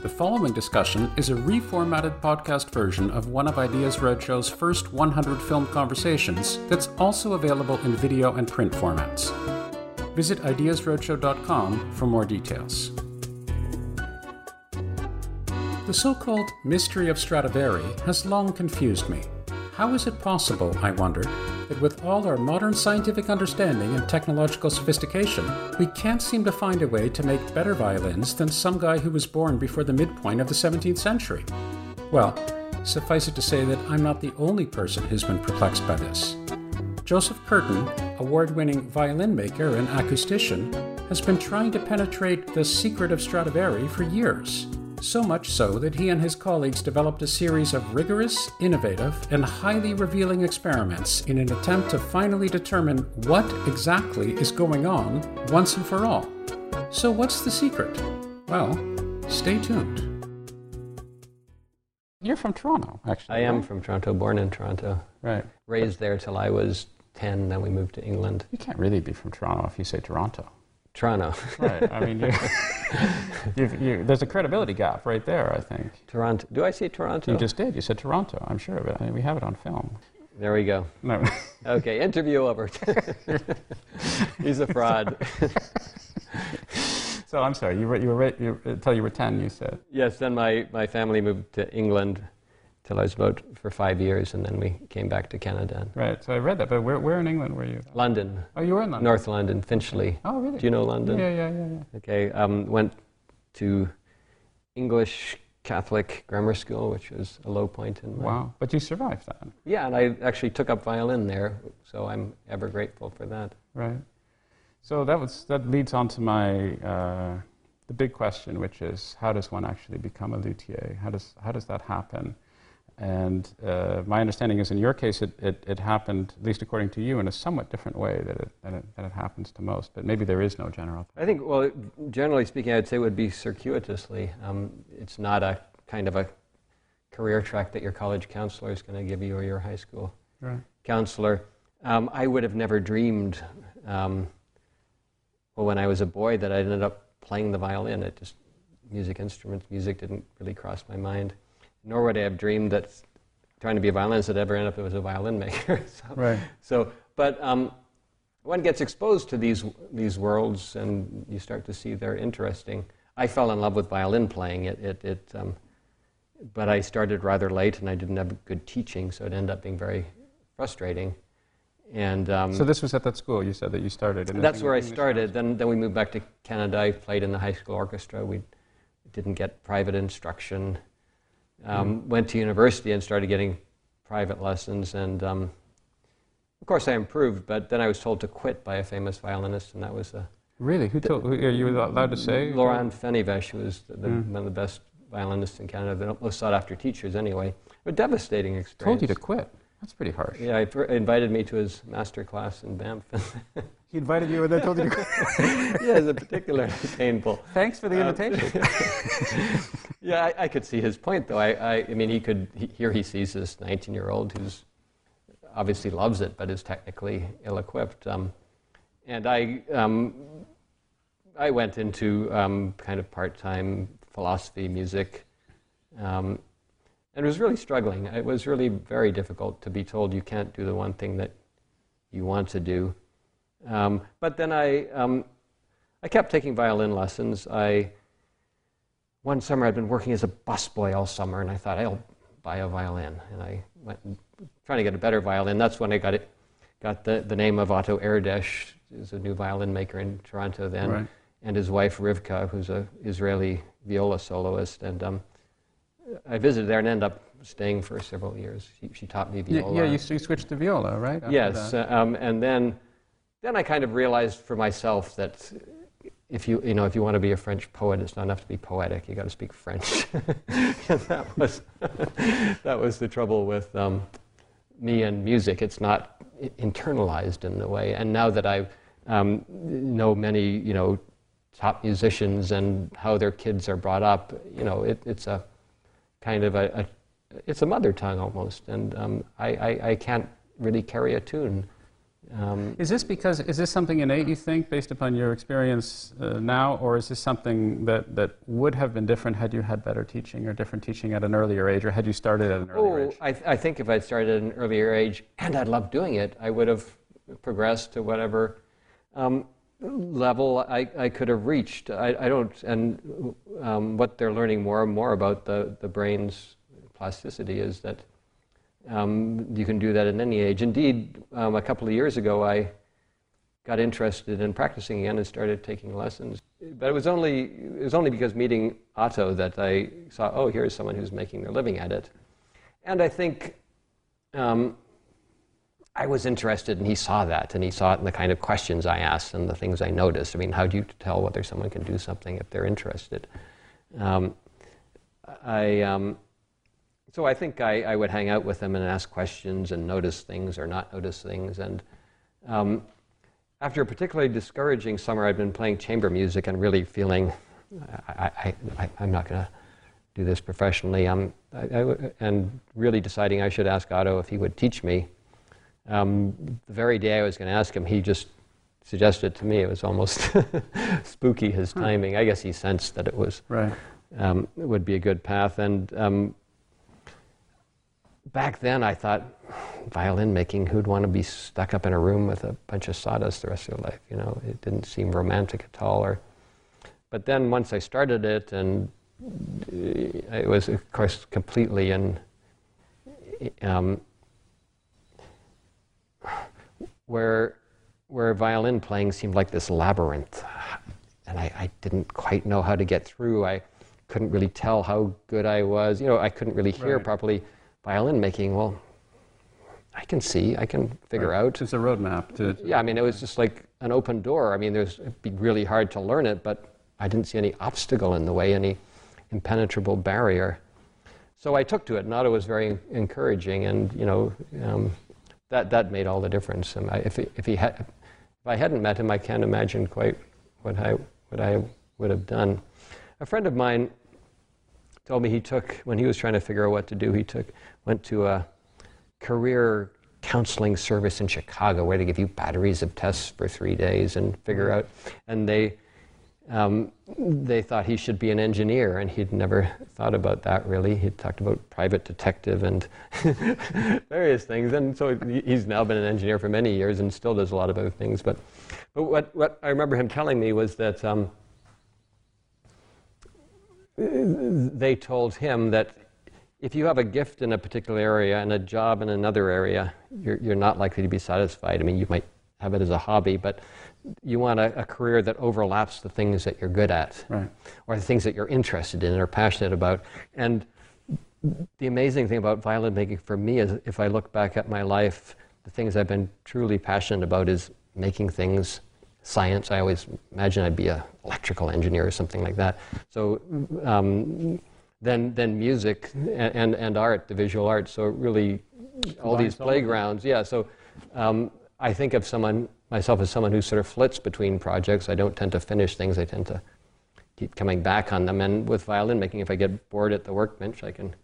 The following discussion is a reformatted podcast version of one of Ideas Roadshow's first 100 film conversations that's also available in video and print formats. Visit ideasroadshow.com for more details. The so called mystery of Stradivari has long confused me. How is it possible, I wondered, that with all our modern scientific understanding and technological sophistication, we can't seem to find a way to make better violins than some guy who was born before the midpoint of the 17th century? Well, suffice it to say that I'm not the only person who's been perplexed by this. Joseph Curtin, award winning violin maker and acoustician, has been trying to penetrate the secret of Stradivari for years so much so that he and his colleagues developed a series of rigorous, innovative, and highly revealing experiments in an attempt to finally determine what exactly is going on once and for all. So, what's the secret? Well, stay tuned. You're from Toronto, actually. I am from Toronto, born in Toronto. Right. Raised there till I was 10, then we moved to England. You can't really be from Toronto if you say Toronto. Toronto. Right. I mean, you, you've, you, there's a credibility gap right there, I think. Toronto. Do I say Toronto? You just did. You said Toronto. I'm sure of it. I mean, we have it on film. There we go. No. Okay, interview over. He's a fraud. so I'm sorry. You were, you were you, until you were 10. You said. yes, then my, my family moved to England till I was about for five years, and then we came back to Canada. Right. So I read that. But where, where in England were you? London. Oh, you were in London. North London, Finchley. Oh, really? Do you know London? Yeah, yeah, yeah, yeah. Okay. Um, went to English Catholic grammar school, which was a low point in my Wow. But you survived that, Yeah, and I actually took up violin there, so I'm ever grateful for that. right? So that was that leads on to my uh, the big question, which is how does one actually become a luthier? How does how does that happen? And uh, my understanding is, in your case, it, it, it happened, at least according to you, in a somewhat different way that it, than, it, than it happens to most. But maybe there is no general. I think, well, generally speaking, I'd say it would be circuitously. Um, it's not a kind of a career track that your college counselor is going to give you or your high school Right. counselor. Um, I would have never dreamed, um, well, when I was a boy, that I ended up playing the violin. It just, music instruments, music didn't really cross my mind. Nor would I have dreamed that trying to be a violinist would ever end up as a violin maker. so, Right. so, but um, one gets exposed to these these worlds, and you start to see they're interesting. I fell in love with violin playing. It, it, it um, but I started rather late, and I didn't have good teaching, so it ended up being very frustrating. And um, So this was at that school you said that you started. that's where I started. Then, then we moved back to Canada. I played in the high school orchestra. We didn't get private instruction. Um, Went to university and started getting private lessons. And um, of course, I improved. But then I was told to quit by a famous violinist, and that was uh, Really? Who told? Are you allowed to say? Lorand Fenyves, who was the, the, Mm. one of the best violinists in Canada, the most sought after teachers anyway. A devastating experience. Told you to quit. That's pretty harsh. Yeah, he invited me to his master class in Banff. He invited you and then told you to go. yeah, it's a particularly painful. Thanks for the Um, invitation. Yeah, I, I could see his point, though. I, I, I mean, he could. He, here he sees this 19-year-old who's obviously loves it, but is technically ill-equipped. Um, and I, um, I went into um, kind of part-time philosophy, music, um, and was really struggling. It was really very difficult to be told you can't do the one thing that you want to do. Um, but then I, um, I kept taking violin lessons. I one summer I'd been working as a busboy all summer, and I thought I'll buy a violin. And I went trying to get a better violin. That's when I got it, got the, the name of Otto Erdesz, who's a new violin maker in Toronto then, Right. and his wife Rivka, who's a Israeli viola soloist. And um, I visited there and ended up staying for several years. She, she taught me Yeah, viola. yeah you, you switched to viola, right? after Yes, uh, um, and then, then I kind of realized for myself that if you, you know, if you want to be a French poet, it's not enough to be poetic. You got to speak French, and that was that was the trouble with um, me and music. It's not internalized in the way. And now that I um, know many, you know, top musicians and how their kids are brought up, you know, it, it's a kind of a, a, it's a mother tongue almost. And um, I, I, I can't really carry a tune. Um, is this because is this something innate you think based upon your experience uh, now, or is this something that, that would have been different had you had better teaching or different teaching at an earlier age, or had you started at an earlier oh, age? I, th- I think if I'd started at an earlier age and I'd loved doing it, I would have progressed to whatever um, level I, I could have reached. I, I don't, and um, what they're learning more and more about the, the brain's plasticity is that um, you can do that at any age. Indeed, um, a couple of years ago, I got interested in practicing again and started taking lessons. But it was only it was only because meeting Otto that I saw, oh, here's someone who's making their living at it. And I think um, I was interested, and he saw that, and he saw it in the kind of questions I asked and the things I noticed. I mean, how do you tell whether someone can do something if they're interested? Um, I um, so I think I, I, would hang out with them and ask questions and notice things or not notice things. And um, after a particularly discouraging summer, I'd been playing chamber music and really feeling I, am not going to do this professionally. Um, and really deciding I should ask Otto if he would teach me. Um, the very day I was going to ask him, he just suggested to me. It was almost spooky his timing. I guess he sensed that it was right. Um, it would be a good path. And um, back then I thought violin making, who'd want to be stuck up in a room with a bunch of sawdust the rest of their life? You know, it didn't seem romantic at all. Or, but then once I started it, and it was of course completely in um, where where violin playing seemed like this labyrinth, and I, I didn't quite know how to get through. I couldn't really tell how good I was. You know, I couldn't really hear right. properly violin making, well, I can see, I can figure right. out. It's a roadmap to, Yeah, I mean, it was just like an open door. I mean, there's, it'd be really hard to learn it, but I didn't see any obstacle in the way, any impenetrable barrier. So I took to it, and Otto was very encouraging, and you know, um, that that made all the difference. Um, I, if he, if he had, if I hadn't met him, I can't imagine quite what I what I would have done. A friend of mine told me he took when he was trying to figure out what to do. He took went to a career counseling service in Chicago where they give you batteries of tests for three days and figure out. And they um, they thought he should be an engineer, and he'd never thought about that really. He'd talked about private detective and various things, and so he's now been an engineer for many years and still does a lot of other things. But, but what, what I remember him telling me was that um, they told him that if you have a gift in a particular area and a job in another area, you're, you're not likely to be satisfied. I mean, you might have it as a hobby, but you want a, a, career that overlaps the things that you're good at right. or the things that you're interested in or passionate about. And the amazing thing about violin making for me is if I look back at my life, the things I've been truly passionate about is making things science. I always imagine I'd be an electrical engineer or something like that. So um, then, then music and, and, and, art, the visual arts. So really, all these playgrounds. Yeah. So um, I think of someone myself as someone who sort of flits between projects. I don't tend to finish things. I tend to keep coming back on them. And with violin making, if I get bored at the workbench, I can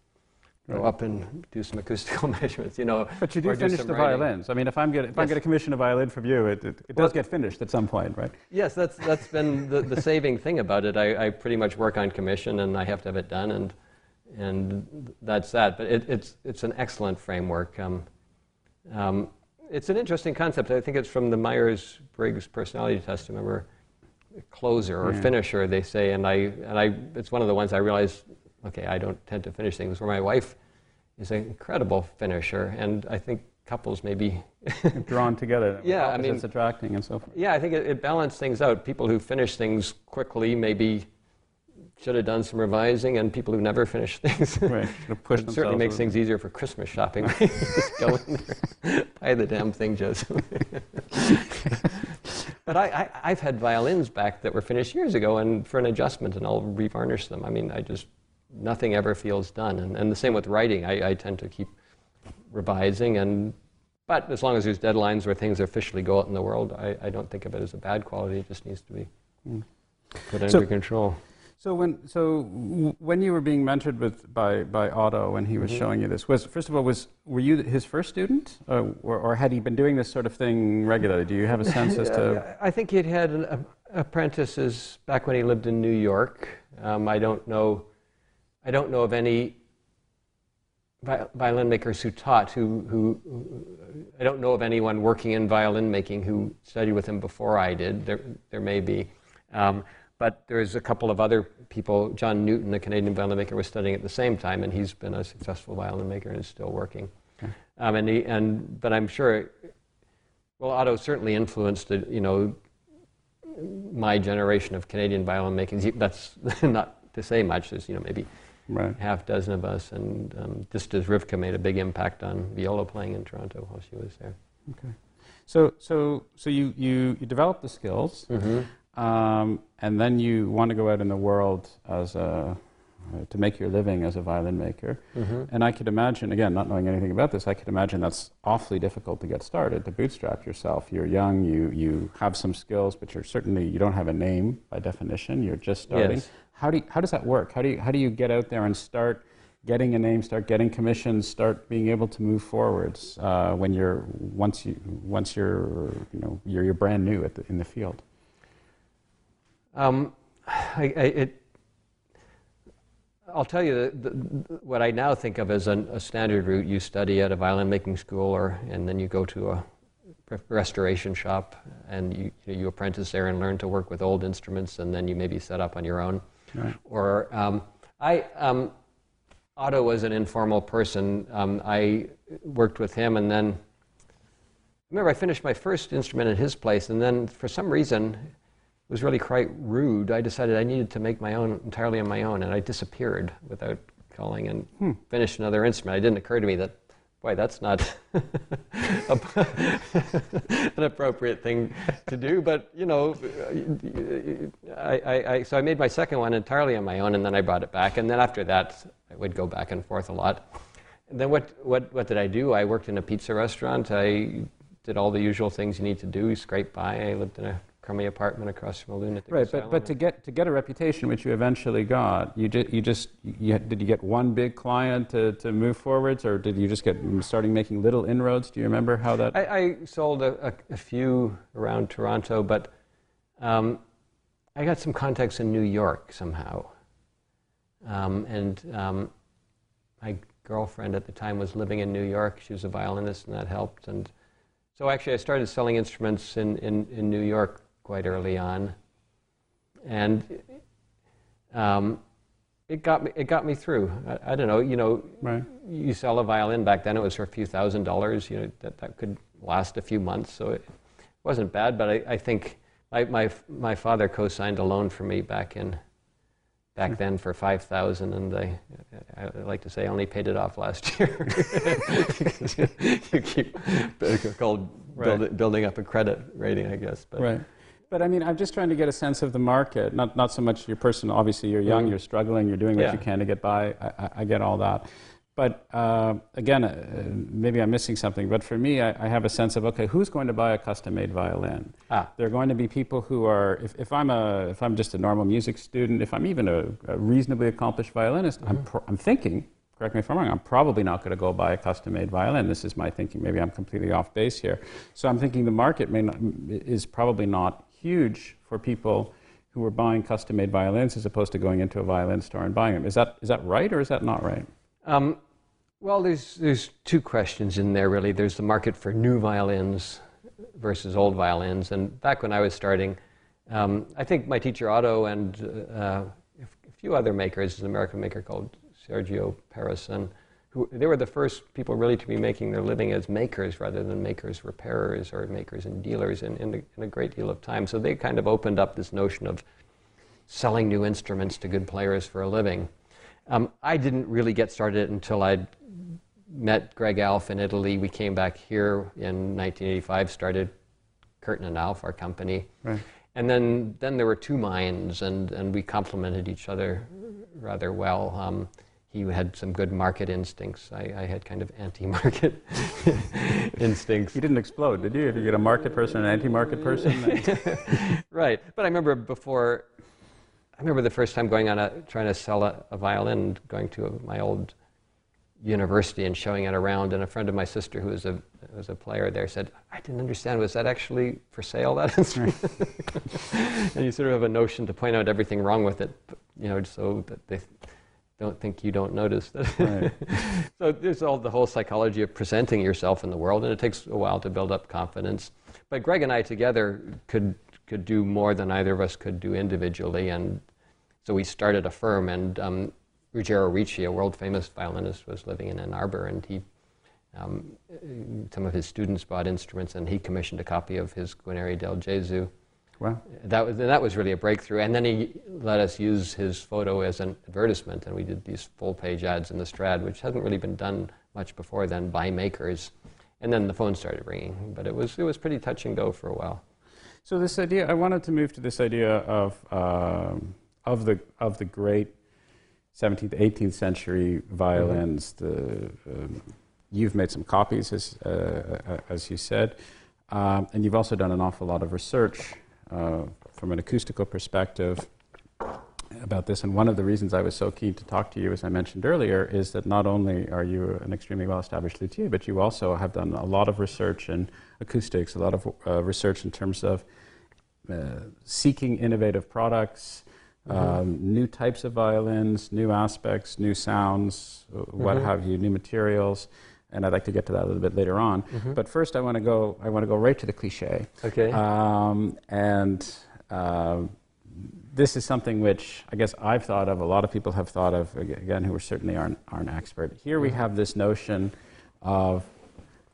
go right. up and do some acoustical measurements, you know. But you do finish the writing. violins. I mean, if I'm get if yes. I get a commission a violin from you, it, it, it well, does get finished at some point, right? Yes, that's that's been the, the saving thing about it. I, I pretty much work on commission, and I have to have it done, and and that's that. But it, it's it's an excellent framework. Um, um, it's an interesting concept. I think it's from the Myers Briggs personality test. Remember, closer or yeah. finisher, they say, and I and I. It's one of the ones I realized okay, I don't tend to finish things, where my wife is an incredible finisher, and I think couples maybe drawn together. yeah, I mean, it's attracting and so forth. Yeah, I think it, it balanced things out. People who finish things quickly maybe should have done some revising, and people who never finish things right. it certainly makes things easier for Christmas shopping. Just go in there, buy the damn thing, Joseph. but I, I, have had violins back that were finished years ago, and for an adjustment, and I'll revarnish them. I mean, I just nothing ever feels done. And, and the same with writing. I, I tend to keep revising and but as long as there's deadlines where things officially go out in the world, I, I don't think of it as a bad quality. It just needs to be put So- under control. So when so w- when you were being mentored with by by Otto when he was Mhm. showing you this was first of all was were you his first student uh, or, or had he been doing this sort of thing regularly? Do you have a sense as to I think he'd had an, a, apprentices back when he lived in New York. Um, I don't know. I don't know of any violin makers who taught who, who, who. I don't know of anyone working in violin making who studied with him before I did. There, there may be, um, but there's a couple of other people. John Newton, the Canadian violin maker, was studying at the same time, and he's been a successful violin maker and is still working. Okay. Um, and, he, and but I'm sure well, Otto certainly influenced, the, you know, my generation of Canadian violin making. He- That's not to say much. There's, you know, maybe right? half dozen of us, and um, just as Rivka made a big impact on viola playing in Toronto while she was there. Okay. So so so you you, you develop the skills Mm-hmm. um, and then you want to go out in the world as a uh, to make your living as a violin maker. Mm-hmm. And I could imagine, again, not knowing anything about this, I could imagine that's awfully difficult to get started, to bootstrap yourself. You're young, you, you have some skills, but you're certainly, you don't have a name by definition, you're just starting. Yes. How, do you, how does that work? How do, you, how do you get out there and start getting a name, start getting commissions, start being able to move forwards uh, when you're, once, you, once you're, you know, you're, you're brand new the, in the field? Um, I, I, it, I'll tell you the, the, what I now think of as an, a standard route. You study at a violin making school, or and then you go to a restoration shop, and you you apprentice there and learn to work with old instruments, and then you maybe set up on your own. Right. Or um, I, um, Otto was an informal person. Um, I worked with him, and then remember I finished my first instrument at his place, and then for some reason it was really quite rude. I decided I needed to make my own entirely on my own, and I disappeared without calling and Hmm. finished another instrument. It didn't occur to me that, boy, that's not an appropriate thing to do. But you know, I, I, I, so I made my second one entirely on my own, and then I brought it back. And then after that, I would go back and forth a lot. And then what, what, what did I do? I worked in a pizza restaurant. I did all the usual things you need to do. Scrape by. I lived in a crummy apartment across from a lunatic Right, but, asylum. but to get to get a reputation, which you eventually got, you just you just you, had- did you get one big client to, to move forwards, or did you just get starting making little inroads? Do you remember how that? I, I sold a, a, a few around Toronto, but um, I got some contacts in New York somehow. Um, and um, my girlfriend at the time was living in New York. She was a violinist, and that helped. And so actually, I started selling instruments in, in, in New York quite early on. And um, it got me, it got me through. I, I don't know, you know, right. you sell a violin back then it was for a few thousand dollars you know that, that could last a few months so it wasn't bad but i, I think my, my, my father co-signed a loan for me back in back then for 5000 and I, I I like to say i only paid it off last year you keep called Right. build, building up a credit rating i guess but Right. But I mean, I'm just trying to get a sense of the market. Not not so much your personal. Obviously, you're young, Mhm. you're struggling, you're doing what Yeah. you can to get by. I, I, get all that. But uh, again, uh, maybe I'm missing something. But for me, I, I have a sense of okay, who's going to buy a custom-made violin? ah There are going to be people who are. If, if I'm a if I'm just a normal music student, if I'm even a, a reasonably accomplished violinist, I'm Mm-hmm. pro- I'm thinking. Correct me if I'm wrong. I'm probably not going to go buy a custom-made violin. This is my thinking. Maybe I'm completely off base here. So I'm thinking the market may not, is probably not huge for people who were buying custom-made violins as opposed to going into a violin store and buying them. Is that is that right or is that not right? Um, well, there's there's two questions in there really. There's the market for new violins versus old violins, and back when I was starting, um, I think my teacher Otto and uh, a few other makers, an American maker called Sergio Peresson, who they were the first people really to be making their living as makers rather than makers repairers or makers and dealers in, in, a, in a great deal of time. So they kind of opened up this notion of selling new instruments to good players for a living. Um, I didn't really get started until I'd met Greg Alf in Italy. We came back here in 1985, started Curtin and Alf, our company. Right. And then, then there were two minds, and, and we complemented each other rather well. Um, he had some good market instincts. I, I had kind of anti-market instincts. You didn't explode, did you? Did you get a market person and an anti-market person? right. But I remember before, I remember the first time going on a, trying to sell a, a violin, going to a, my old university and showing it around. And a friend of my sister who was a, was a player there said, I didn't understand, was that actually for sale, that instrument? and you sort of have a notion to point out everything wrong with it, you know, so that they don't think you don't notice that. Right. so there's all the whole psychology of presenting yourself in the world, and it takes a while to build up confidence. But Greg and I together could could do more than either of us could do individually, and so we started a firm. And um, Ruggiero Ricci, a world famous violinist, was living in Ann Arbor, and he. Um, some of his students bought instruments, and he commissioned a copy of his Guarneri del Gesù Wow. That was, that was really a breakthrough. And then he let us use his photo as an advertisement, and we did these full page ads in the Strad, which hadn't really been done much before then by makers. And then the phone started ringing, but it was, it was pretty touch and go for a while. So this idea, I wanted to move to this idea of, um, of, the, of the great 17th, 18th century violins. Mm-hmm. The, um, you've made some copies, as, uh, uh as you said, um, and you've also done an awful lot of research uh, from an acoustical perspective about this. And one of the reasons I was so keen to talk to you, as I mentioned earlier, is that not only are you an extremely well established luthier, but you also have done a lot of research in acoustics, a lot of uh, research in terms of uh, seeking innovative products. Mm-hmm. Um, new types of violins, new aspects, new sounds, what mm-hmm. have you, new materials and I'd like to get to that a little bit later on. Mm-hmm. But first, I want to go. I want to go right to the cliche. Okay. Um, and uh, this is something which I guess I've thought of. A lot of people have thought of. Again, who are certainly aren't aren't expert. Here we mm-hmm. have this notion of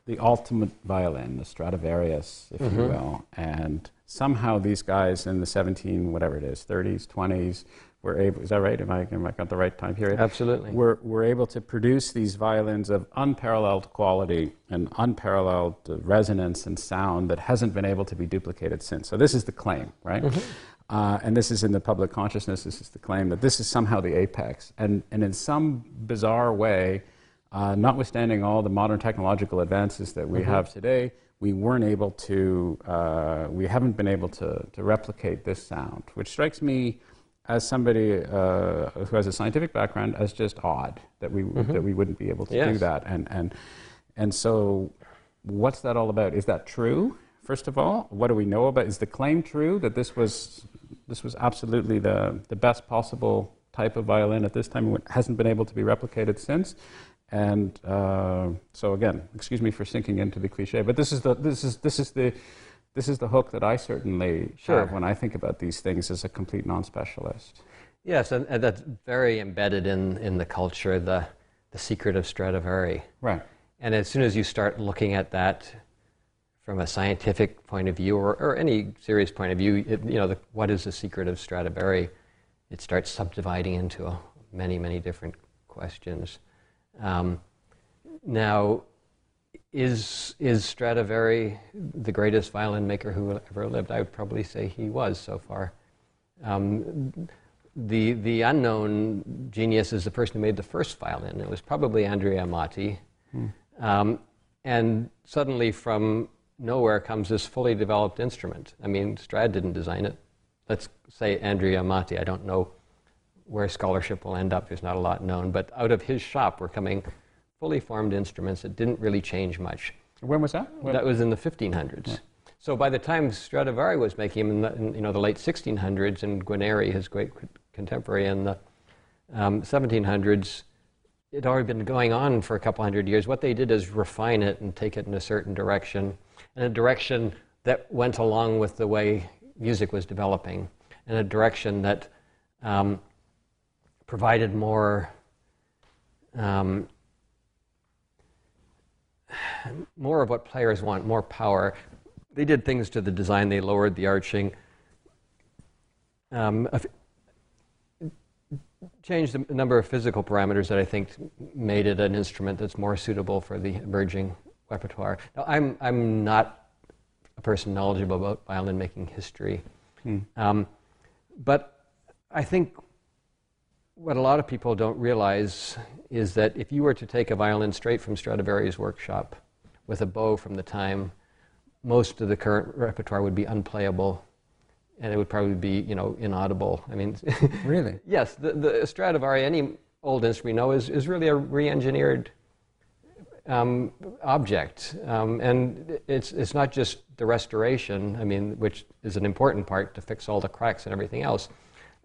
the ultimate violin, the Stradivarius, if mm-hmm. you will, and somehow these guys in the 17 whatever it is 30s 20s we're able, is that right? Am I, am I got the right time period? Absolutely. We're, we're able to produce these violins of unparalleled quality and unparalleled resonance and sound that hasn't been able to be duplicated since. So this is the claim, right? Mm-hmm. Uh, and this is in the public consciousness, this is the claim that this is somehow the apex. And, and in some bizarre way, uh, notwithstanding all the modern technological advances that we mm-hmm. have today, we weren't able to, uh, we haven't been able to, to replicate this sound, which strikes me as somebody uh, who has a scientific background as just odd that we mm-hmm. that we wouldn't be able to yes. do that and and and so what's that all about is that true first of all what do we know about is the claim true that this was this was absolutely the the best possible type of violin at this time it hasn't been able to be replicated since and uh, so again excuse me for sinking into the cliche but this is the this is this is the this is the hook that I certainly sure. have when I think about these things as a complete non-specialist. Yes, and, and, that's very embedded in, in the culture, the, the secret of Stradivari. Right. And as soon as you start looking at that from a scientific point of view or, or any serious point of view, it, you know, the, what is the secret of Stradivari? It starts subdividing into a, many, many different questions. Um, now, is, is Stradivari the greatest violin maker who ever lived? I would probably say he was so far. Um, the, the unknown genius is the person who made the first violin. It was probably Andrea Amati. Hmm. Um, and suddenly, from nowhere comes this fully developed instrument. I mean, Strad didn't design it. Let's say Andrea Amati. I don't know where scholarship will end up. There's not a lot known. But out of his shop were coming fully formed instruments that didn't really change much. When was that? When? That was in the 1500s. Yeah. So by the time Stradivari was making them in the, in, you know, the late 1600s, and Guarneri, his great contemporary, in the um, 1700s, it had already been going on for a couple hundred years. What they did is refine it and take it in a certain direction, and a direction that went along with the way music was developing, and a direction that um, provided more um, more of what players want, more power. They did things to the design. They lowered the arching, um, changed the number of physical parameters that I think made it an instrument that's more suitable for the emerging repertoire. Now, I'm, I'm not a person knowledgeable about violin making history, hmm. um, but I think what a lot of people don't realize is that if you were to take a violin straight from Stradivari's workshop with a bow from the time, most of the current repertoire would be unplayable and it would probably be, you know, inaudible. I mean, really? yes, the, the Stradivari, any old instrument we know, is, is really a re engineered um, object. Um, and it's, it's not just the restoration, I mean, which is an important part to fix all the cracks and everything else.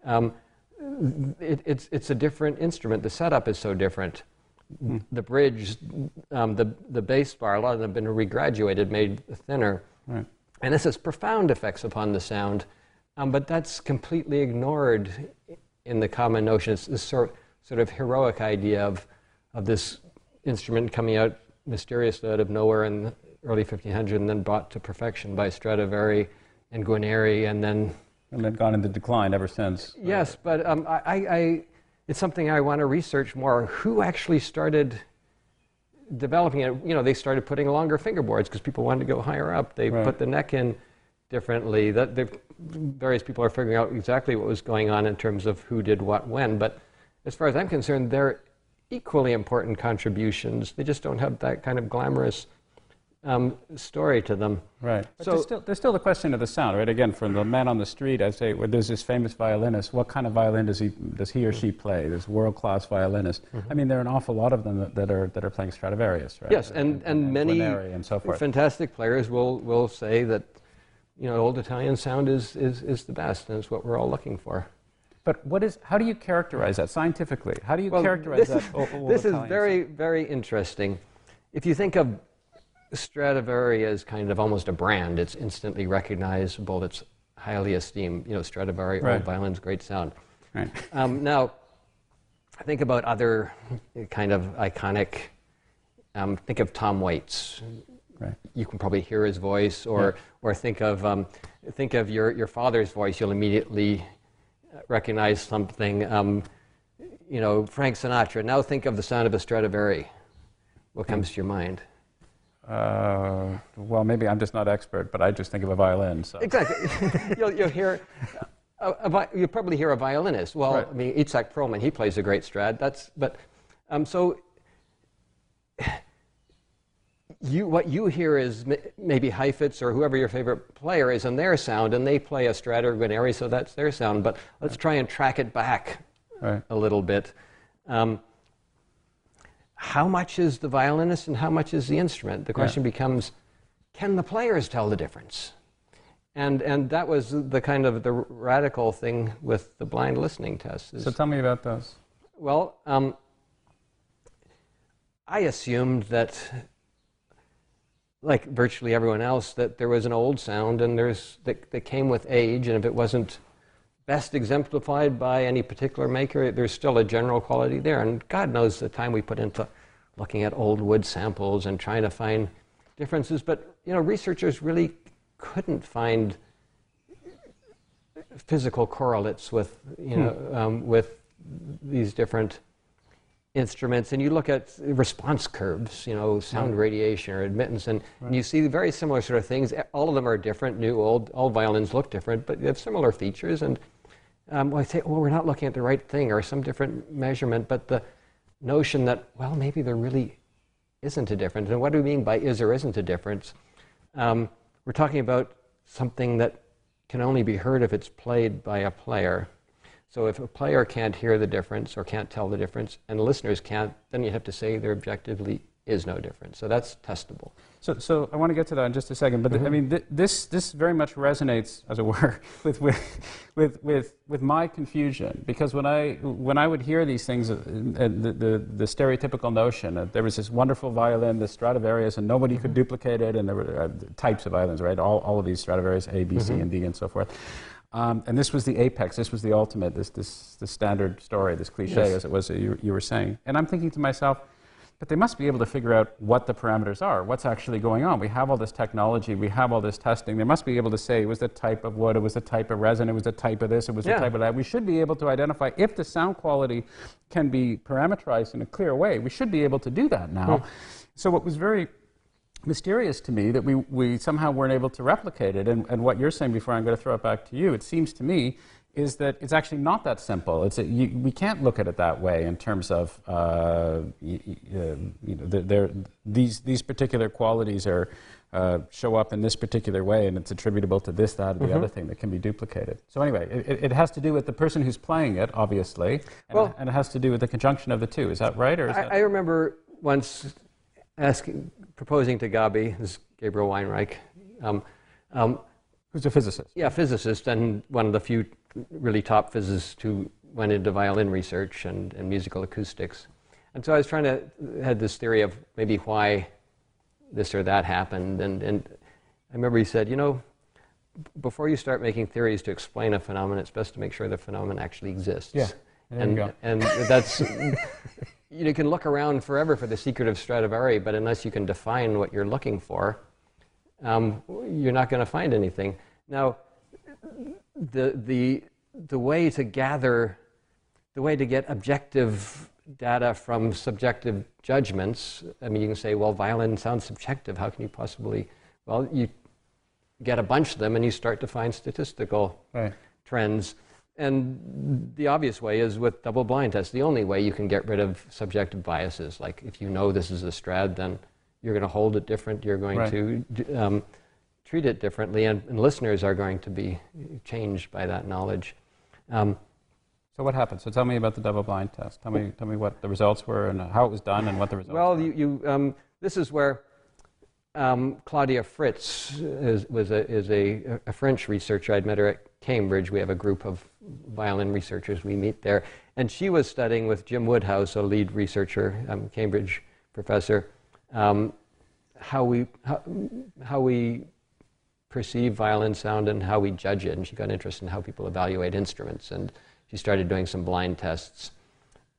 Um, it, it's, it's a different instrument. The setup is so different. Mm. The bridge, um, the, the bass bar, a lot of them have been regraduated, made thinner. Right. And this has profound effects upon the sound. Um, but that's completely ignored in the common notion. It's this sort, sort of heroic idea of, of this instrument coming out mysteriously out of nowhere in the early 1500s and then brought to perfection by Stradivari and Guarneri and then and then gone into decline ever since. Yes, but um, I, I, it's something I want to research more. Who actually started developing it? You know, they started putting longer fingerboards because people wanted to go higher up. They right. put the neck in differently. That various people are figuring out exactly what was going on in terms of who did what when. But as far as I'm concerned, they're equally important contributions. They just don't have that kind of glamorous um, story to them. Right. But so there's still, there's still the question of the sound, right? Again, from the man on the street, I say, well, there's this famous violinist. What kind of violin does he does he or she play? This world-class violinist. Mm-hmm. I mean, there are an awful lot of them that, that, are that are playing Stradivarius, right? Yes, and, and, and many and so forth. fantastic players will will say that you know old Italian sound is, is is the best, and it's what we're all looking for. But what is? How do you characterize that scientifically? How do you well, characterize this that? Is, old, this Italian is very sound? very interesting. If you think of Stradivari is kind of almost a brand. It's instantly recognizable. It's highly esteemed. You know, Stradivari, right. old violins, great sound. Right. Um, now, think about other kind of iconic. Um, think of Tom Waits. Right. You can probably hear his voice, or yeah. or think of um, think of your your father's voice. You'll immediately recognize something. Um, you know, Frank Sinatra. Now think of the sound of a Stradivari. What comes to your mind? Uh, well, maybe I'm just not expert, but I just think of a violin. So. Exactly. you'll, you'll, hear, a, a, you'll probably hear a violinist. Well, right. I mean, Itzhak Perlman, he plays a great Strad. That's, but, um, so you, what you hear is maybe Heifetz or whoever your favorite player is in their sound, and they play a Strad or Guarneri, so that's their sound. But let's try and track it back right. a little bit. Um, how much is the violinist and how much is the instrument? The question yeah. becomes, can the players tell the difference? And, and that was the kind of the radical thing with the blind listening test. so tell me about those. Well, um, I assumed that, like virtually everyone else, that there was an old sound and there's that, that came with age, and if it wasn't best exemplified by any particular maker. There's still a general quality there. And God knows the time we put into looking at old wood samples and trying to find differences. But, you know, researchers really couldn't find physical correlates with, you know, hmm. um, with these different instruments and you look at response curves, you know, sound radiation or admittance, and, right. and, you see very similar sort of things. All of them are different, new, old, all violins look different, but they have similar features. And um, well, I say, well, we're not looking at the right thing or some different measurement, but the notion that, well, maybe there really isn't a difference. And what do we mean by is or isn't a difference? Um, we're talking about something that can only be heard if it's played by a player. So if a player can't hear the difference or can't tell the difference, and listeners can't, then you have to say there objectively is no different. So that's testable. So, so I want to get to that in just a second, but mm-hmm. I mean, th- this, this very much resonates, as it were, with, with, with, with, with my confusion. Because when I, when I would hear these things, uh, the, the, the, stereotypical notion that there was this wonderful violin, the Stradivarius, and nobody mm-hmm. could duplicate it, and there were uh, types of violins, right? All, all of these Stradivarius, A, B, C, mm-hmm. and D, and so forth. Um, and this was the apex, this was the ultimate, this, this, this standard story, this cliche, yes. as it was you, you were saying. And I'm thinking to myself, but they must be able to figure out what the parameters are, what's actually going on. We have all this technology, we have all this testing. They must be able to say it was the type of wood, it was the type of resin, it was the type of this, it was yeah. the type of that. We should be able to identify if the sound quality can be parameterized in a clear way. We should be able to do that now. Hmm. So what was very mysterious to me that we, we somehow weren't able to replicate it. And, and what you're saying before, I'm going to throw it back to you. It seems to me is that it's actually not that simple. It's a, you, we can't look at it that way in terms of uh, you, you know, these these particular qualities are uh, show up in this particular way, and it's attributable to this, that, or the mm-hmm. other thing that can be duplicated. So anyway, it, it, has to do with the person who's playing it, obviously, and, well, and it has to do with the conjunction of the two. Is that right? Or I, that... I, remember once asking, proposing to Gabi, this is Gabriel Weinreich. Um, um, Who's a physicist? Yeah, physicist, and one of the few really top physicists who went into violin research and, and musical acoustics. And so I was trying to had this theory of maybe why this or that happened. And, and I remember he said, you know, before you start making theories to explain a phenomenon, it's best to make sure the phenomenon actually exists. Yeah. There and, you and that's you can look around forever for the secret of Stradivari, but unless you can define what you're looking for, um, you're not going to find anything. Now, the, the, the way to gather, the way to get objective data from subjective judgments, I mean, you can say, well, violin sounds subjective. How can you possibly? Well, you get a bunch of them and you start to find statistical right. trends. And the obvious way is with double blind tests. The only way you can get rid of subjective biases, like if you know this is a strad, then you're going to hold it different. You're going right. to um, treat it differently, and, and, listeners are going to be changed by that knowledge. Um, so what happened? So tell me about the double-blind test. Tell me, tell me what the results were and how it was done and what the results. Well, were. you, you um, this is where um, Claudia Fritz is, was a, is a, a, French researcher. I'd met her at Cambridge. We have a group of violin researchers. We meet there, and she was studying with Jim Woodhouse, a lead researcher, um, Cambridge professor, um, how we how, how we perceive violin sound and how we judge it. And she got interested in how people evaluate instruments, and she started doing some blind tests.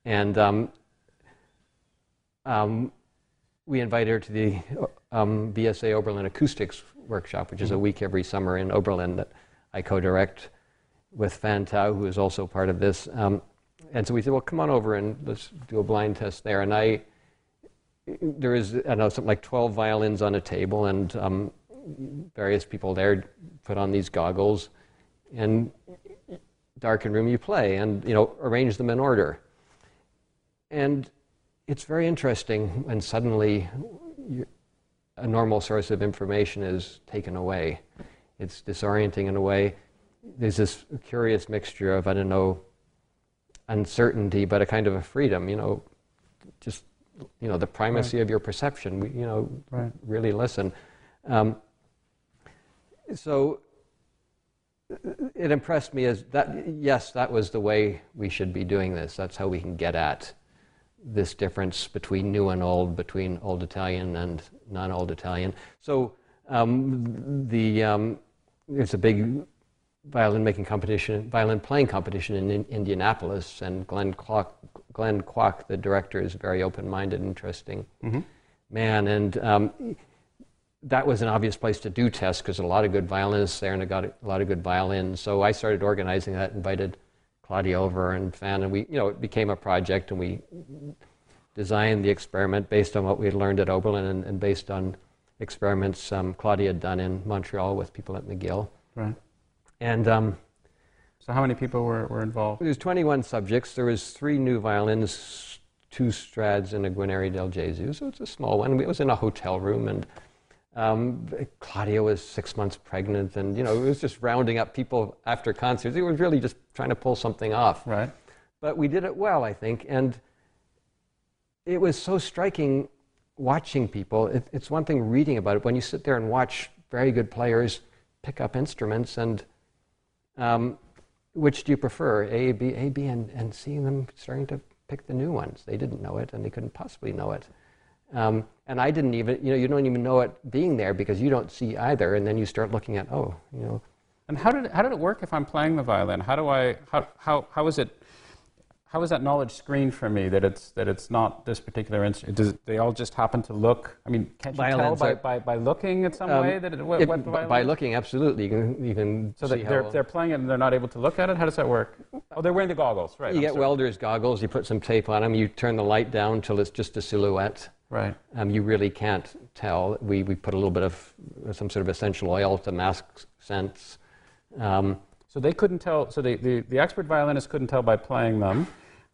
And um, um, we invited her to the um, VSA Oberlin Acoustics Workshop, which is a week every summer in Oberlin that I co-direct with Fan Tao, who is also part of this. Um, and so we said, well, come on over and let's do a blind test there. And I there is, I know, something like 12 violins on a table, and um, various people there put on these goggles, and darken room you play, and you know, arrange them in order. And it's very interesting when suddenly a normal source of information is taken away. It's disorienting in a way. There's this curious mixture of, I don't know, uncertainty, but a kind of a freedom, you know, just you know the primacy right. of your perception. You know, right. really listen. Um, so it impressed me as that yes, that was the way we should be doing this. That's how we can get at this difference between new and old, between old Italian and non-old Italian. So um, the um, there's a big violin making competition, violin playing competition in, in Indianapolis, and Glenn Kwok, Glenn Kwok, the director, is a very open-minded, interesting mm-hmm. man, and um, that was an obvious place to do tests because a lot of good violinists there and I got a lot of good violins. So I started organizing that, invited Claudia over and Fan, and we, you know, it became a project, and we designed the experiment based on what we had learned at Oberlin and, and based on experiments um, Claudia had done in Montreal with people at McGill. Right. And um, so, how many people were, were involved? There was 21 subjects. There was three new violins, two Strads, and a Guarneri del Gesù. So it's a small one. It was in a hotel room, and um, Claudia was six months pregnant, and you know it was just rounding up people after concerts. It was really just trying to pull something off. Right. But we did it well, I think, and it was so striking watching people. It, it's one thing reading about it. When you sit there and watch very good players pick up instruments and um, which do you prefer, A, B, A, B, and, and seeing them starting to pick the new ones? They didn't know it, and they couldn't possibly know it. Um, and I didn't even, you know, you don't even know it being there because you don't see either, and then you start looking at, oh, you know. And how did, how did it work if I'm playing the violin? How do I, how, how, how is it how is that knowledge screened for me that it's that it's not this particular instrument? Does they all just happen to look? I mean, can't you tell by, by, by looking at some um, way that it, what, it, what by looking? Absolutely, you can you can. So that they're they're playing it and they're not able to look at it. How does that work? Oh, they're wearing the goggles, right? You I'm get sorry. welder's goggles. You put some tape on them. You turn the light down till it's just a silhouette. Right. Um, you really can't tell. We we put a little bit of some sort of essential oil to mask scents. Um, So they couldn't tell. So the, the, the expert violinists couldn't tell by playing them.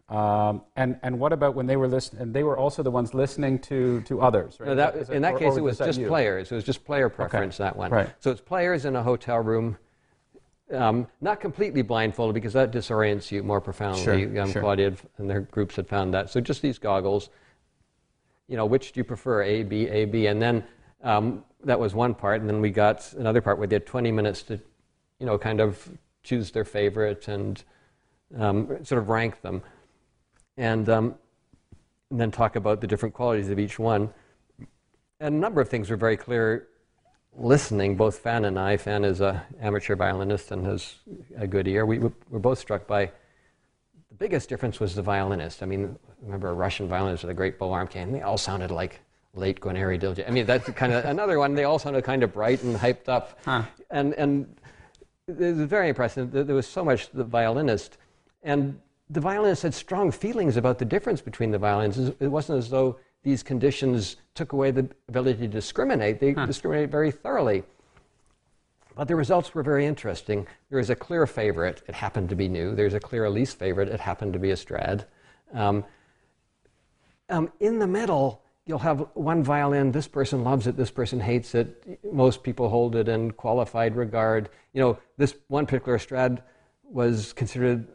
Um, and and what about when they were listening? And they were also the ones listening to to others. Right? No, that, Is in that or- case, or it was just you? players. It was just player preference, that one. Right. So it's players in a hotel room, um, not completely blindfolded because that disorients you more profoundly. Sure, um, sure. Claudia and their groups had found that. So just these goggles. You know, which do you prefer, A, B, A, B? And then um, that was one part. And then we got another part where they had 20 minutes to, you know, kind of choose their favorite and um, sort of rank them. And, um, and then talk about the different qualities of each one. And a number of things were very clear listening, both Fan and I. Fan is an amateur violinist and has a good ear. We were both struck by the biggest difference was the violinist. I mean, remember a Russian violinist with a great bow arm cane? They all sounded like late Guarneri Dilge. I mean, that's kind of another one. They all sounded kind of bright and hyped up. Huh. And, and it was very impressive. There there was so much the violinist. And the violinist had strong feelings about the difference between the violins. It wasn't as though these conditions took away the ability to discriminate. They discriminated very thoroughly. But the results were very interesting. There is a clear favorite. It happened to be new. There's a clear least favorite. It happened to be a Strad. Um, um, in the middle, you'll have one violin. This person loves it. This person hates it. Most people hold it in qualified regard. You know, this one particular Strad was considered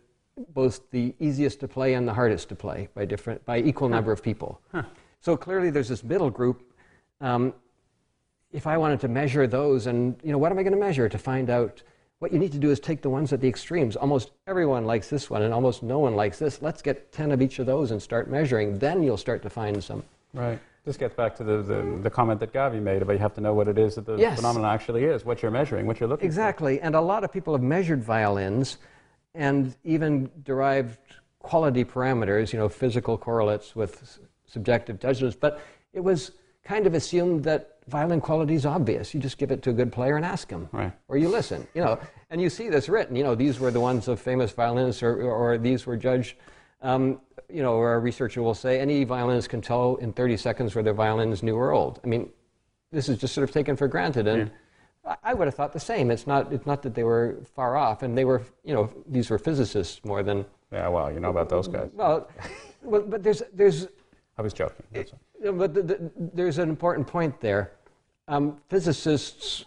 both the easiest to play and the hardest to play by different by equal number of people. So clearly, there's this middle group. Um, if I wanted to measure those, and you know, what am I going to measure to find out? What you need to do is take the ones at the extremes. Almost everyone likes this one, and almost no one likes this. Let's get ten of each of those and start measuring. Then you'll start to find some. Right. This gets back to the, the, the comment that Gavi made about you have to know what it is that the Yes. phenomenon actually is, what you're measuring, what you're looking Exactly, and a lot of people have measured violins and even derived quality parameters, you know, physical correlates with s- subjective judgments, but it was kind of assumed that violin quality is obvious. You just give it to a good player and ask him. Right. Or you listen, you know, and you see this written, you know, these were the ones of famous violinists or, or these were judged, um, you know, or a researcher will say any violinist can tell in 30 seconds whether violin is new or old. I mean, this is just sort of taken for granted. And I- I would have thought the same. It's not, it's not that they were far off, and they were, you know, these were physicists more than. Yeah, well, you know about those guys. well, well but there's, there's, I was joking. All. but the, the, there's an important point there. Um, physicists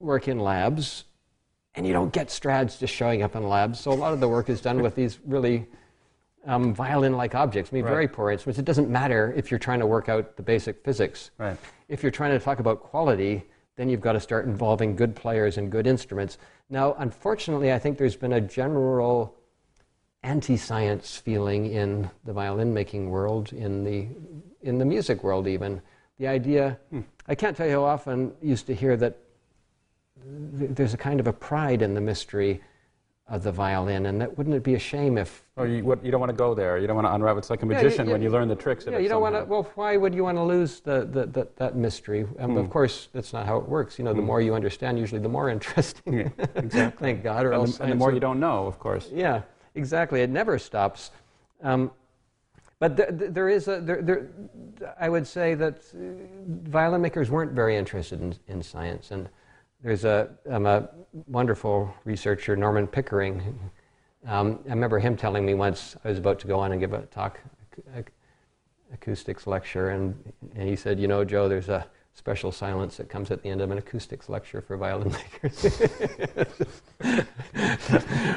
work in labs, and you don't get strads just showing up in labs. So a lot of the work is done with these really um, violin-like objects. I mean, Right. very poor instruments. It doesn't matter if you're trying to work out the basic physics. Right. If you're trying to talk about quality, then you've got to start involving good players and good instruments. Now, unfortunately, I think there's been a general anti-science feeling in the violin making world, in the in the music world even. The idea, hmm. I can't tell you how often I used to hear that th- there's a kind of a pride in the mystery of the violin, and that wouldn't it be a shame if Or you, what, you don't want to go there. You don't want to unravel. It's like a Yeah, magician you- when you learn the tricks of yeah, you don't want to. Well, why would you want to lose the, the, the, that mystery? Um, Of course, that's not how it works. You know, the more you understand, usually the more interesting. Yeah, exactly. Thank God, or and, else the, and the more you don't know, of course. Yeah, exactly. It never stops. Um, but th- th- there is a. There, there, I would say that uh, violin makers weren't very interested in, in science, and there's a, um, a wonderful researcher, Norman Pickering. Um, I remember him telling me once I was about to go on and give a talk, ac- ac- acoustics lecture, and, and he said, "You know, Joe, there's a special silence that comes at the end of an acoustics lecture for violin makers." it,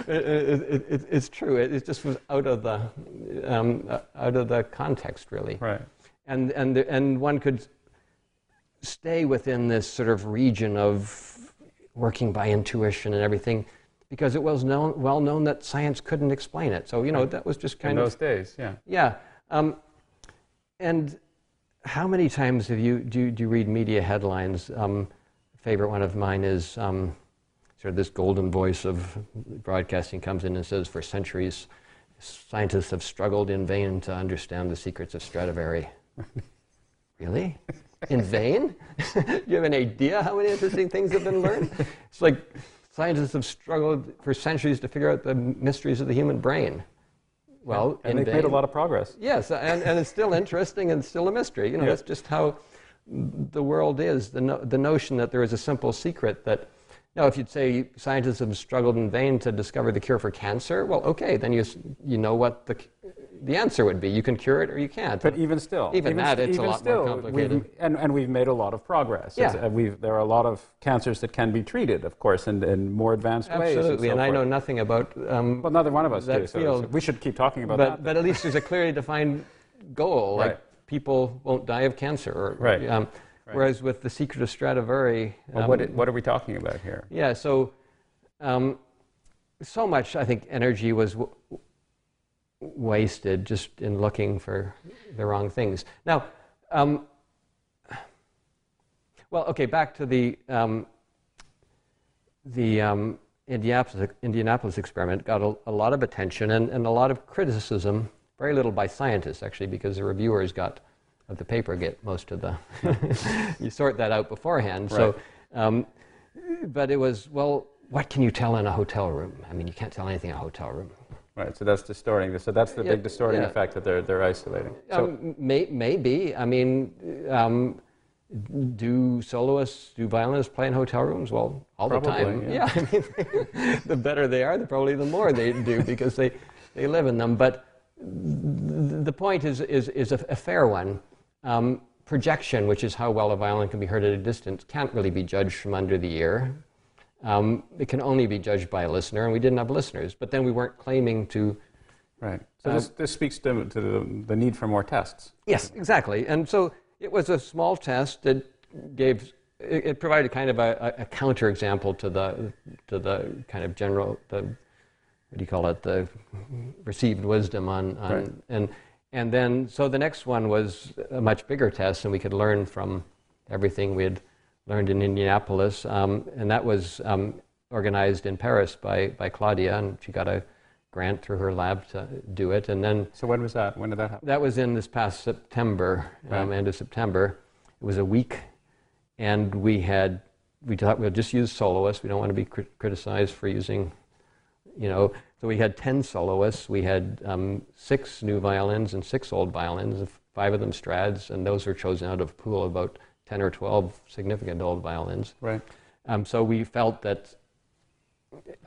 it, it, it's true. It, it just was out of the um, uh, out of the context, really. Right. And and the, and one could stay within this sort of region of working by intuition and everything, because it was known, well known that science couldn't explain it. So you know that was just In kind those of days, yeah. yeah. Um, and how many times have you do, you- do you read media headlines? Um, favorite one of mine is um, sort of this golden voice of broadcasting comes in and says, "For centuries, scientists have struggled in vain to understand the secrets of Stradivari." really? In vain? do you have an idea how many interesting things have been learned? It's like scientists have struggled for centuries to figure out the mysteries of the human brain. Well, And in they've vain. made a lot of progress. Yes, and, and it's still interesting and still a mystery. You know, Yeah. that's just how the world is. The, no, the notion that there is a simple secret that Now, if you'd say scientists have struggled in vain to discover the cure for cancer, well, okay, then you, you know what the, the answer would be. You can cure it or you can't. But even still, Even that, st- it's a lot still, more complicated. And, and we've made a lot of progress. Yeah. uh, we've, there are a lot of cancers that can be treated, of course, in, in more advanced ways. Absolutely, so and I know nothing about. Um, Well, neither one of us that do. So, field. so we should keep talking about but, that. but at least there's a clearly defined goal. Like people won't die of cancer. Or, Right. Um, Right. Whereas with the secret of Stradivari, Well, um, what, what are we talking about here? yeah, so um, so much I think energy was w- wasted just in looking for the wrong things. Now, um, well, okay, back to the um, the um, Indianapolis, Indianapolis experiment got a, a lot of attention and, and a lot of criticism. Very little by scientists, actually, because the reviewers got of the paper get most of the. you sort that out beforehand. So, um, but it was well. What can you tell in a hotel room? I mean, you can't tell anything in a hotel room. Right, so that's distorting. So that's the Yeah, big distorting yeah. effect that they're, they're isolating. So, Um, may, maybe. I mean, um, do soloists, do violinists play in hotel rooms? Well, all the Probably, time. yeah. I mean, the better they are, the probably the more they do because they, they live in them. But the point is, is, is a, a fair one. Um, projection, which is how well a violin can be heard at a distance, can't really be judged from under the ear. Um, it can only be judged by a listener, and we didn't have listeners. But then we weren't claiming to right. So um, this, this speaks to, to the, the need for more tests. Yes, exactly. And so it was a small test that gave it, it provided kind of a, a, a counterexample to the to the kind of general the what do you call it the received wisdom on, on Right. and and then so the next one was a much bigger test and we could learn from everything we had learned in Indianapolis um, and that was um, organized in Paris by by Claudia and she got a grant through her lab to do it and then So when was that? When did that happen? that was in this past September, um, end of September. It was a week, and we had we thought we'll just use soloists. We don't want to be crit- criticized for using, you know. So we had ten soloists. We had um, six new violins and six old violins, five of them Strads, and those were chosen out of a pool of about ten or twelve significant old violins. Right. Um, so we felt that,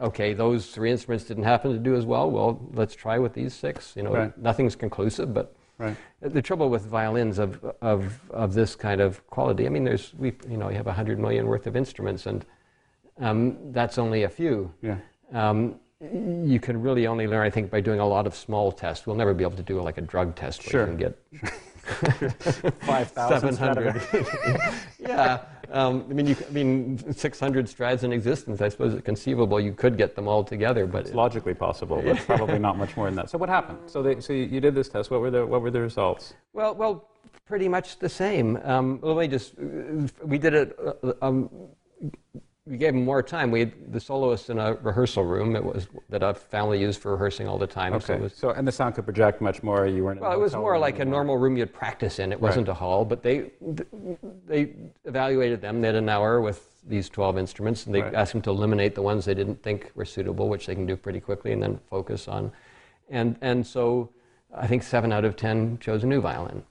okay, those three instruments didn't happen to do as well. Well, let's try with these six. You know, Right. nothing's conclusive, but Right. the trouble with violins of, of, of this kind of quality, I mean, there's, we, you know, you have 100 million worth of instruments, and um, that's only a few. Yeah. Um, you can really only learn, I think, by doing a lot of small tests. We'll never be able to do like a drug test where Sure. you can get 5,000 700. yeah. Um, I mean, you, c- I mean, 600 strads in existence. I suppose it's conceivable you could get them all together, but It's logically possible, but probably not much more than that. So what happened? So, they, so you did this test. What were the, what were the results? well, well, pretty much the same. Um, let me just. uh, We did it. Uh, um, we gave them more time. We had the soloists in a rehearsal room. It was that a family used for rehearsing all the time. So Okay. it was, So, and the sound could project much more. You weren't. in Well, it was more like a normal room you'd practice in. It wasn't a hall, but they they evaluated them. They had an hour with these 12 instruments, and they Right. asked them to eliminate the ones they didn't think were suitable, which they can do pretty quickly, and then focus on. And and so, I think seven out of 10 chose a new violin.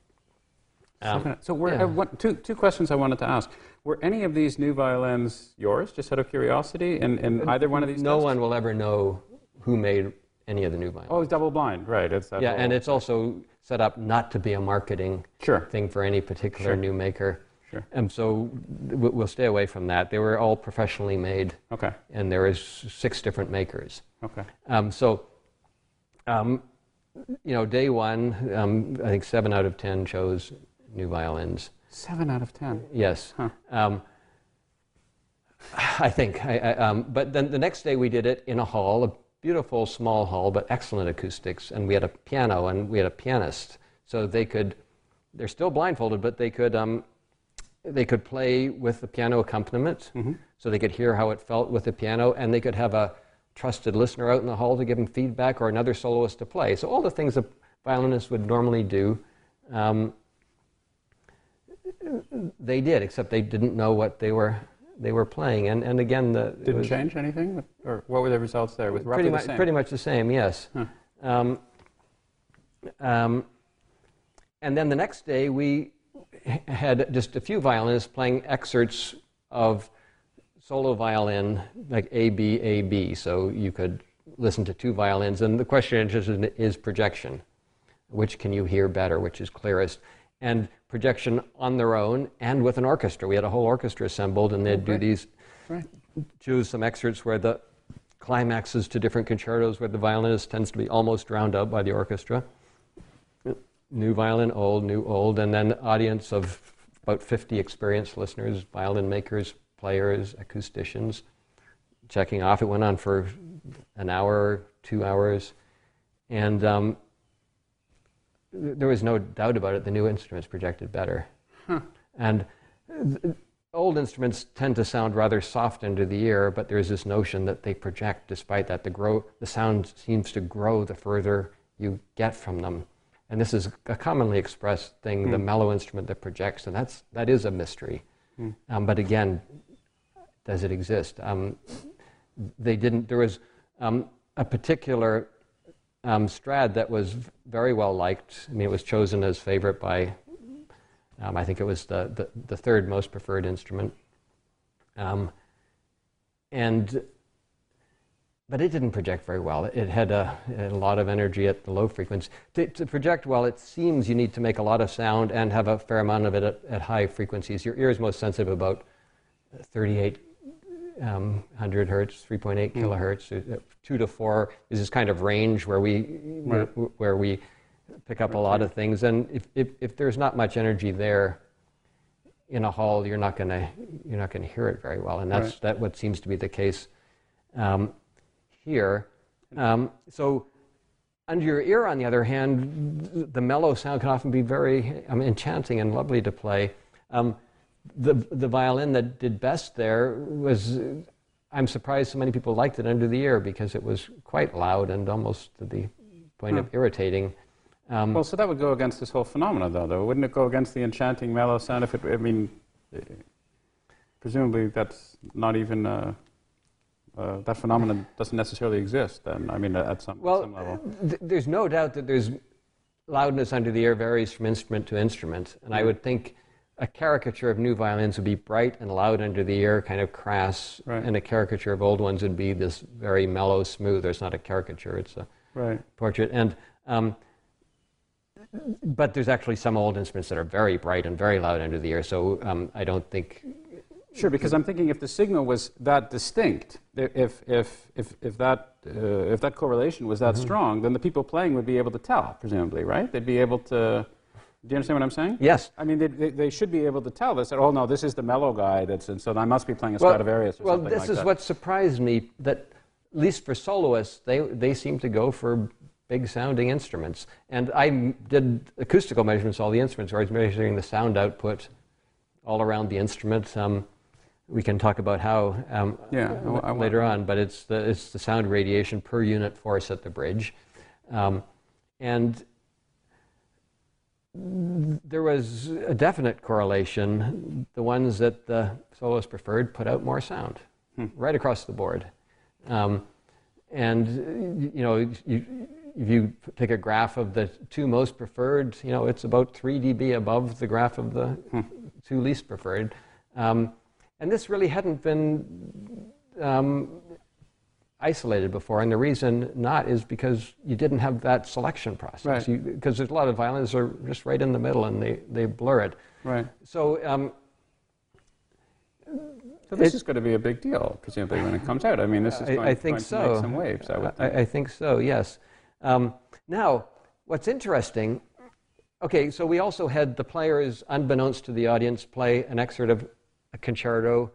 Um. So, were, yeah. uh, what, two, two questions I wanted to ask. Were any of these new violins yours, just out of curiosity, in, in either one of these no tests? one will ever know who made any of the new violins. Oh, it's double blind, right? It's yeah, and it's also set up not to be a marketing Sure. thing for any particular Sure. new maker. Sure. And so we- we'll stay away from that. They were all professionally made, Okay. and there is six different makers. Okay. Um, so, um, you know, day one, um, I think seven out of ten chose new violins. Seven out of ten. Yes. Huh. Um, I think. I, I, um, but then the next day we did it in a hall, a beautiful small hall, but excellent acoustics. And we had a piano and we had a pianist. So they could, they're still blindfolded, but they could, um, they could play with the piano accompaniment. So they could hear how it felt with the piano. And they could have a trusted listener out in the hall to give them feedback or another soloist to play. So all the things a violinist would normally do. Um, they did, except they didn't know what they were they were playing. And and again, the Didn't change anything, or what were the results there? With pretty much pretty much the same. Yes. Huh. Um, um, and then the next day we had just a few violinists playing excerpts of solo violin, like A, B, A, B. So you could listen to two violins. And the question is, is projection. Which can you hear better? Which is clearest? And projection on their own and with an orchestra. We had a whole orchestra assembled, and they'd Oh, do these, Right. choose some excerpts where the climaxes to different concertos where the violinist tends to be almost drowned out by the orchestra. New violin, old, new, old, and then audience of about 50 experienced listeners, violin makers, players, acousticians, checking off. It went on for an hour, two hours, and um, there was no doubt about it. The new instruments projected better, and th- old instruments tend to sound rather soft under the ear, but there's this notion that they project. Despite that, the grow the sound seems to grow the further you get from them. And this is a commonly expressed thing, the mellow instrument that projects, and that's that is a mystery. Um, but again, does it exist? Um, they didn't. There was um, a particular um, Strad that was very well liked. I mean, it was chosen as favorite by. Um, I think it was the, the, the third most preferred instrument. Um, and but it didn't project very well. It had a, a lot of energy at the low frequency. To, to project well, it seems you need to make a lot of sound and have a fair amount of it at, at high frequencies. Your ear is most sensitive about 38 um, 100 hertz, 3.8 kilohertz, uh, two to four is this kind of range where we where, where we pick up a lot of things. And if, if, if there's not much energy there in a hall, you're not going to you're not going to hear it very well. And that's Right. that what seems to be the case um, here. Um, so. Under your ear, on the other hand, the mellow sound can often be very um, enchanting and lovely to play. Um, the, the violin that did best there was, I'm surprised so many people liked it under the ear because it was quite loud and almost to the point of irritating. Um, Well, so that would go against this whole phenomena, though, though. Wouldn't it go against the enchanting mellow sound if it, I mean, presumably that's not even, uh, uh, that phenomenon doesn't necessarily exist then, I mean, at some, well, some level. th- there's no doubt that there's loudness under the ear varies from instrument to instrument, and I would think a caricature of new violins would be bright and loud under the ear, kind of crass, Right. and a caricature of old ones would be this very mellow, smooth. It's not a caricature; it's a Right. portrait. And um, but there's actually some old instruments that are very bright and very loud under the ear. So um, I don't think. Sure, because I'm thinking if the signal was that distinct, if, if, if, if, that, uh, if that correlation was Mm-hmm. that strong, then the people playing would be able to tell, presumably, right? They'd be able to. Do you understand what I'm saying? Yes. I mean, they, they, they should be able to tell this. That, oh no, this is the mellow guy. That's and so I must be playing a Stradivarius or well, something Well, this like is that. what surprised me. That at least for soloists, they they seem to go for big sounding instruments. And I did acoustical measurements of all the instruments, where I was measuring the sound output all around the instrument. Um, we can talk about how um, Yeah, I later on, but it's the it's the sound radiation per unit force at the bridge, um, and there was a definite correlation. The ones that the soloists preferred put out more sound, right across the board. Um, and you know, you, if you take a graph of the two most preferred, you know, it's about 3 dB above the graph of the two least preferred. Um, and this really hadn't been um, isolated before, and the reason not is because you didn't have that selection process. Right. Because there's a lot of violins that are just right in the middle, and they, they blur it. right. So um, So this It- is going to be a big deal, presumably, when it comes out. I mean, this is I, going, I think going so. to make some waves. I would I, think. I think so. Yes. Um, now, what's interesting? Okay, so we also had the players, unbeknownst to the audience, play an excerpt of a concerto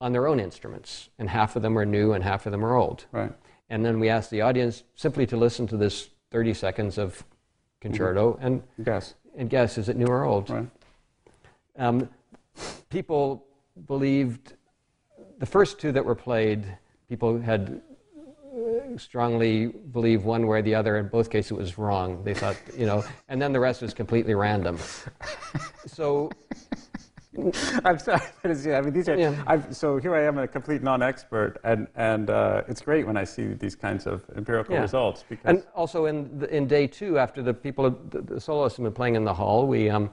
on their own instruments, and half of them are new and half of them are old. right. And then we asked the audience simply to listen to this 30 seconds of concerto and, Guess. and guess is it new or old? Right. Um, people believed the first two that were played, people had uh, strongly believed one way or the other. In both cases, it was wrong. They thought, you know, and then the rest was completely random. So, I'm sorry, but it's, yeah, I mean, these are. Yeah. I've, so here I am, a complete non-expert, and and uh, it's great when I see these kinds of empirical Yeah. results because and also in the, in day two, after the people, the, the soloists had been playing in the hall, we um,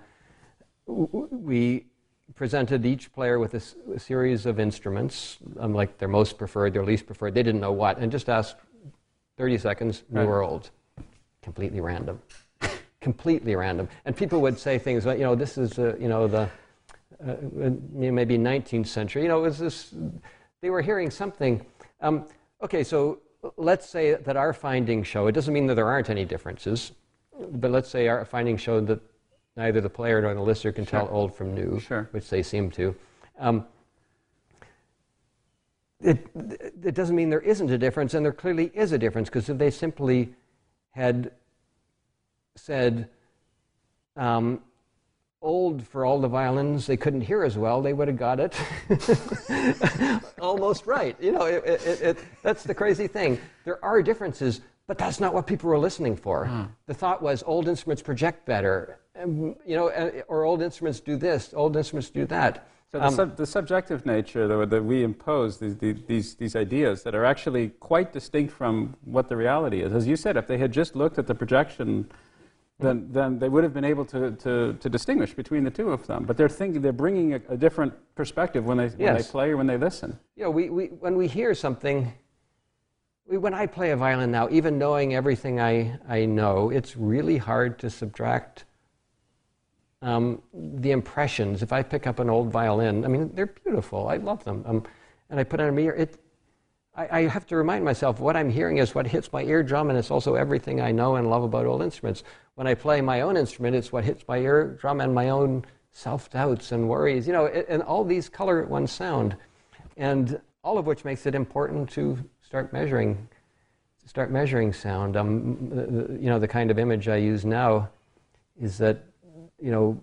we presented each player with a series of instruments, um, like their most preferred, their least preferred. They didn't know what, and just asked 30 seconds, new Right. or old. Completely random. Completely random. And people would say things like, you know, this is, uh, you know, the uh, maybe 19th century. You know, it was this, they were hearing something. Um, okay, so let's say that our findings show, it doesn't mean that there aren't any differences, but let's say our findings show that neither the player nor the listener can tell old from new, Sure. which they seem to. Um, it, it doesn't mean there isn't a difference, and there clearly is a difference, because if they simply had said, um, old for all the violins they couldn't hear as well, they would have got it almost right. You know, it, it, it, that's the crazy thing. There are differences, but that's not what people were listening for. The thought was old instruments project better, um, you know, uh, or old instruments do this, old instruments do that. So the, Um, sub, the subjective nature though, that we impose, these, these ideas that are actually quite distinct from what the reality is. As you said, if they had just looked at the projection, then, then they would have been able to, to, to distinguish between the two of them. But they're thinking, they're bringing a, a different perspective when they, when they play or when they listen. you know, we, we, when we hear something, we, when I play a violin now, even knowing everything I, I know, it's really hard to subtract um, the impressions. If I pick up an old violin, I mean, they're beautiful. I love them. Um, and I put on a mirror, it, I, I have to remind myself what I'm hearing is what hits my eardrum, and it's also everything I know and love about old instruments. When I play my own instrument, it's what hits my eardrum and my own self doubts and worries, you know, and all these color one sound. And all of which makes it important to start measuring, start measuring sound. Um, the- the- you know, the kind of image I use now is that, you know,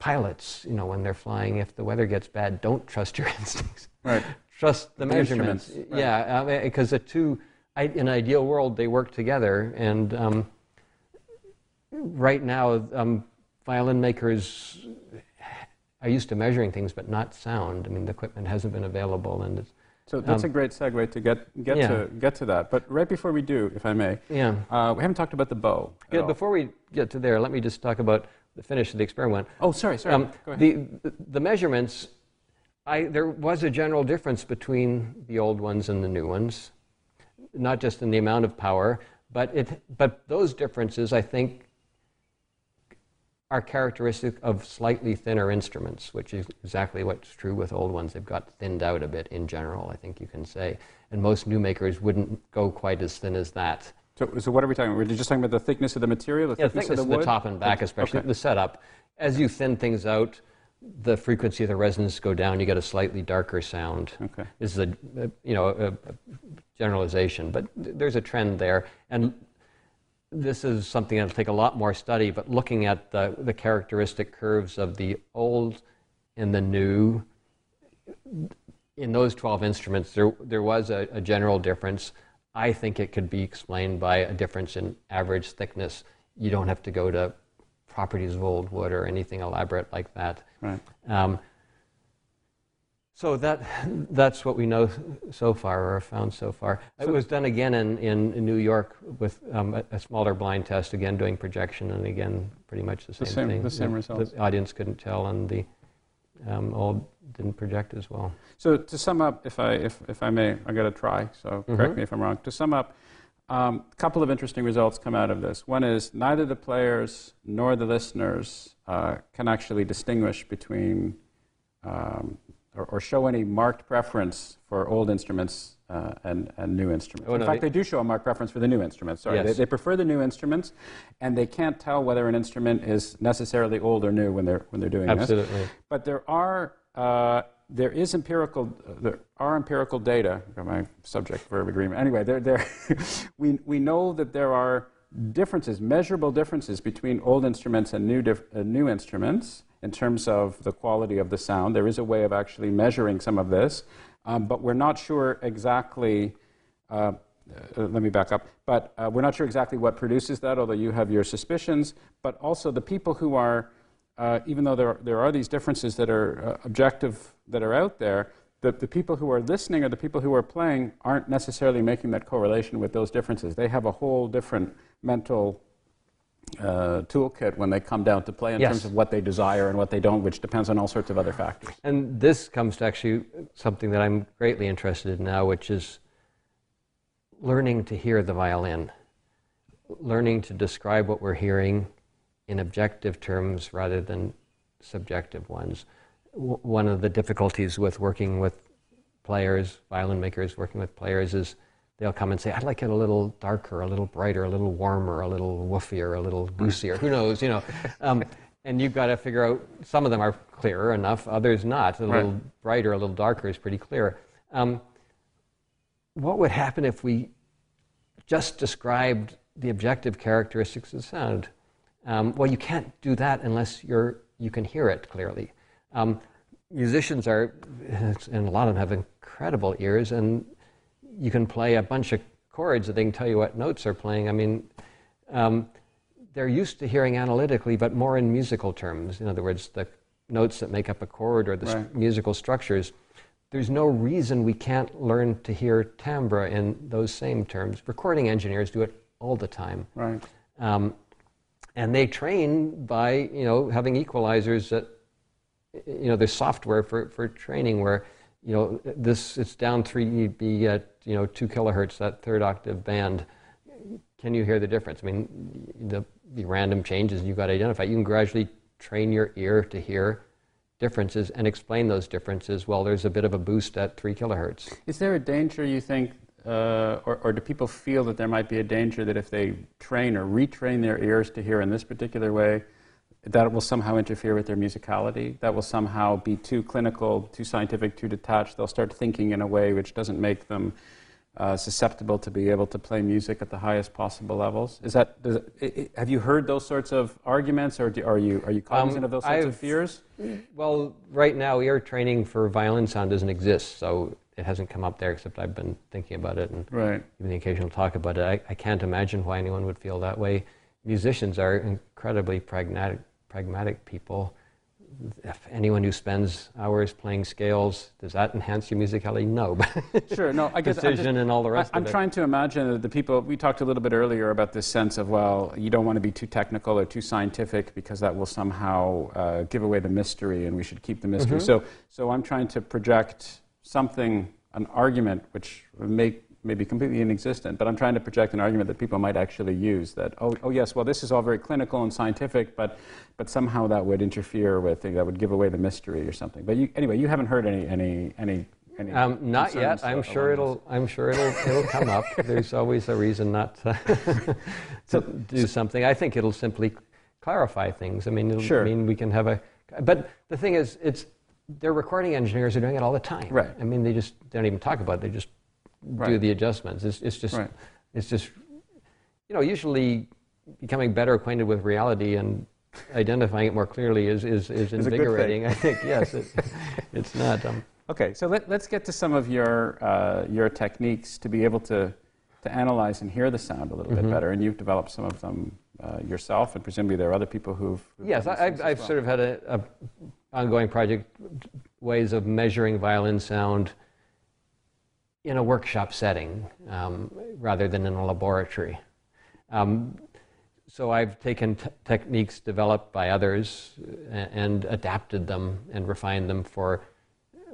pilots, you know, when they're flying, if the weather gets bad, don't trust your instincts Right. trust the, The measurements. right. Yeah, because the two, I, in an ideal world, they work together. And um, right now, um, violin makers are used to measuring things, but not sound. I mean, the equipment hasn't been available, and it's, So that's Um, a great segue to get, get, yeah. to, get to that. But right before we do, if I may, yeah. uh, we haven't talked about the bow. Yeah, all. before we get to there, let me just talk about the finish of the experiment. Oh, sorry, sorry. Um, the, the measurements, I, there was a general difference between the old ones and the new ones, not just in the amount of power, but, it, but those differences, I think, are characteristic of slightly thinner instruments, which is exactly what's true with old ones. They've got thinned out a bit in general, I think you can say. And most new makers wouldn't go quite as thin as that. So, so what are we talking about? We're just talking about the thickness of the material, the Yeah, thickness, thickness of of the the, top and back, especially Okay. the setup. As you thin things out, the frequency of the resonance go down. You get a slightly darker sound. Okay. This is a, you know a, a generalization, but th- there's a trend there, and this is something that'll take a lot more study. But looking at the the characteristic curves of the old and the new, in those 12 instruments, there, there was a, a general difference. I think it could be explained by a difference in average thickness. You don't have to go to properties of old wood or anything elaborate like that. Right. Um, so that, that's what we know so far, or have found so far. it was done again in, in, New York with um, a, a smaller blind test, again doing projection, and again pretty much the same, same- thing. the same results. The audience couldn't tell, and the um, old didn't project as well. So to sum up, if I, if, if I may, I got to try, so correct Mhm. me if I'm wrong. To sum up, um, a couple of interesting results come out of this. One is neither the players nor the listeners uh, can actually distinguish between um, or, or show any marked preference for old instruments uh, and, and new instruments. Oh, In no, fact, they- they do show a marked preference for the new instruments. Sorry, Yes. they, they prefer the new instruments, and they can't tell whether an instrument is necessarily old or new when they're when they're doing this. Absolutely. But there are uh, there is empirical uh, there are empirical data. My subject verb agreement. Anyway, there there we we know that there are differences, measurable differences between old instruments and new dif- uh, new instruments in terms of the quality of the sound. There is a way of actually measuring some of this, um, but we're not sure exactly. Uh, uh, let me back up. But uh, we're not sure exactly what produces that, although you have your suspicions. But also, the people who are, uh, even though there are, there are these differences that are uh, objective that are out there, the, the people who are listening or the people who are playing aren't necessarily making that correlation with those differences. They have a whole different mental uh, toolkit when they come down to play in Yes. terms of what they desire and what they don't, which depends on all sorts of other factors. And this comes to actually something that I'm greatly interested in now, which is learning to hear the violin, learning to describe what we're hearing in objective terms rather than subjective ones. W- one of the difficulties with working with players, violin makers working with players, is they'll come and say, I'd like it a little darker, a little brighter, a little warmer, a little woofier, a little goosier. Who knows, you know? Um, and you've got to figure out, some of them are clearer enough, others not. A little brighter, a little darker is pretty clear. Um, what would happen if we just described the objective characteristics of sound? Um, well, you can't do that unless you're, you can hear it clearly. Um, musicians are, and a lot of them have incredible ears, and you can play a bunch of chords that they can tell you what notes are playing. I mean, um, they're used to hearing analytically, but more in musical terms. In other words, the notes that make up a chord or the Right. musical structures. There's no reason we can't learn to hear timbre in those same terms. Recording engineers do it all the time. Right. Um, and they train by you know having equalizers that you know there's software for, for training where you know this it's down 3 dB at you know 2 kilohertz that third octave band. Can you hear the difference? I mean the, the random changes you've got to identify. You can gradually train your ear to hear differences and explain those differences well there's a bit of a boost at 3 kilohertz. Is there a danger, you think, uh, or, or do people feel that there might be a danger that if they train or retrain their ears to hear in this particular way, that will somehow interfere with their musicality? That will somehow be too clinical, too scientific, too detached? They'll start thinking in a way which doesn't make them uh, susceptible to be able to play music at the highest possible levels? Is that, does it, i i have you heard those sorts of arguments, or do, are, you, are you cognizant of those sorts I've- fears? Well, right now, ear training for violin sound doesn't exist, so it hasn't come up there, except I've been thinking about it and Right. even the occasional talk about it. I, I can't imagine why anyone would feel that way. Musicians are incredibly pragmatic, pragmatic people. If anyone who spends hours playing scales, does that enhance your musicality? No. Sure, no, I guess I'm just- Precision and all the rest I, am of it. trying to imagine that the people we talked a little bit earlier about this sense of well, you don't want to be too technical or too scientific because that will somehow uh, give away the mystery, and we should keep the mystery. Mm-hmm. So, so I'm trying to project something, an argument which may may be completely inexistent, but I'm trying to project an argument that people might actually use. That oh, oh yes, well this is all very clinical and scientific, but but somehow that would interfere with that would give away the mystery or something. But you, anyway, you haven't heard any any any. any Um, not yet. I'm sure it'll. I'm sure it'll. It'll come up. There's always a reason not to, to do something. I think it'll simply clarify things. I mean, it'll Sure. mean we can have a. But the thing is, it's their recording engineers are doing it all the time. Right. I mean, they just they don't even talk about it. They just do the adjustments. It's, it's just. Right. It's just. You know, usually becoming better acquainted with reality and identifying it more clearly is is, is Is a good thing. invigorating. I think yes. It, it's not. Um, Okay, so let, let's get to some of your, uh, your techniques to be able to, to analyze and hear the sound a little Mm-hmm. bit better. And you've developed some of them uh, yourself, and presumably there are other people who've. who've Yes, I, I've as sort of had a, a ongoing project, ways of measuring violin sound in a workshop setting um, rather than in a laboratory. Um, so I've taken t- techniques developed by others and, and adapted them and refined them for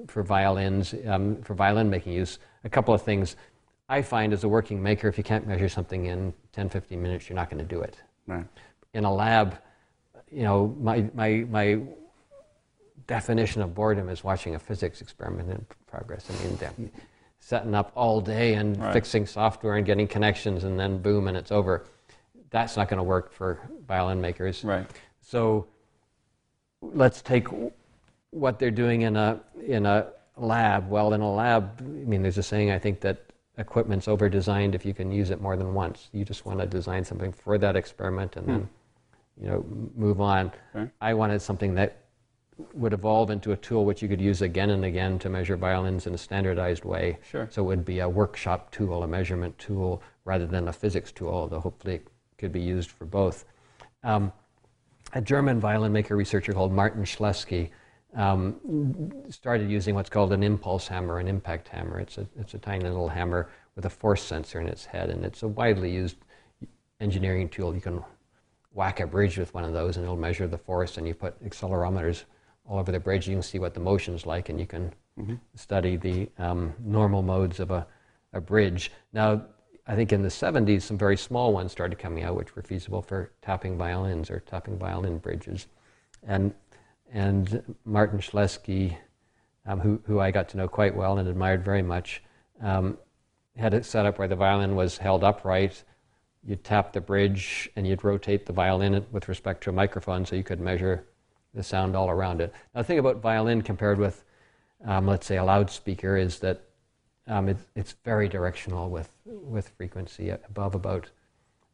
for violins, um, for violin making use. A couple of things I find as a working maker, if you can't measure something in 10, 15 minutes, you're not going to do it Right. in a lab, you know, my, my, my definition of boredom is watching a physics experiment in progress. I mean, setting up all day and Right. fixing software and getting connections and then boom and it's over. That's not going to work for violin makers. Right. So let's take what they're doing in a in a lab. Well, in a lab, I mean, there's a saying I think that equipment's over designed if you can use it more than once. You just want to design something for that experiment and hmm. then you know move on. Okay. I wanted something that would evolve into a tool which you could use again and again to measure violins in a standardized way. Sure. So it would be a workshop tool, a measurement tool, rather than a physics tool, although hopefully it could be used for both. Um, a German violin maker researcher called Martin Schleske um, started using what's called an impulse hammer, an impact hammer. It's a, it's a tiny little hammer with a force sensor in its head, and it's a widely used engineering tool. You can whack a bridge with one of those and it'll measure the force and you put accelerometers all over the bridge. You can see what the motion's like and you can mm-hmm. study the um, normal modes of a, a bridge. Now, I think in the 70s, some very small ones started coming out, which were feasible for tapping violins or tapping violin bridges. And, and Martin Schleske, um, who, who I got to know quite well and admired very much, um, had it set up where the violin was held upright. You'd tap the bridge and you'd rotate the violin with respect to a microphone so you could measure the sound all around it. Now, the thing about violin compared with, um, let's say, a loudspeaker is that um, it, it's very directional with, with frequency above about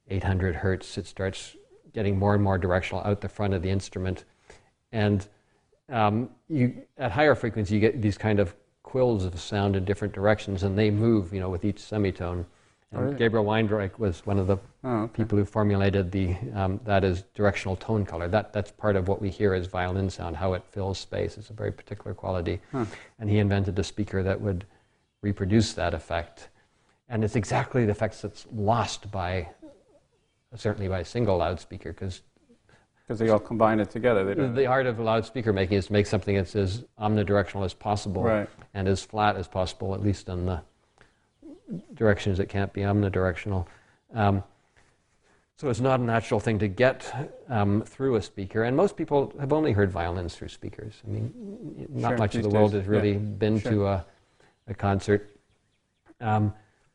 800 hertz. It starts getting more and more directional out the front of the instrument. And um, you, at higher frequency, you get these kind of quills of sound in different directions, and they move, you know, with each semitone. And Gabriel Weinreich was one of the oh, okay. people who formulated the um, that is directional tone color. That that's part of what we hear as violin sound, how it fills space. It's a very particular quality, huh. and he invented a speaker that would reproduce that effect. And it's exactly the effects that's lost by certainly by a single loudspeaker because because they all combine it together. the art of loudspeaker making is to make something that's as omnidirectional as possible right. and as flat as possible, at least in the directions that can't be omnidirectional. Um, so it's not a natural thing to get um, through a speaker. And most people have only heard violins through speakers. I mean, not sure, much of the world has really yeah. been sure. to a, a concert. Um,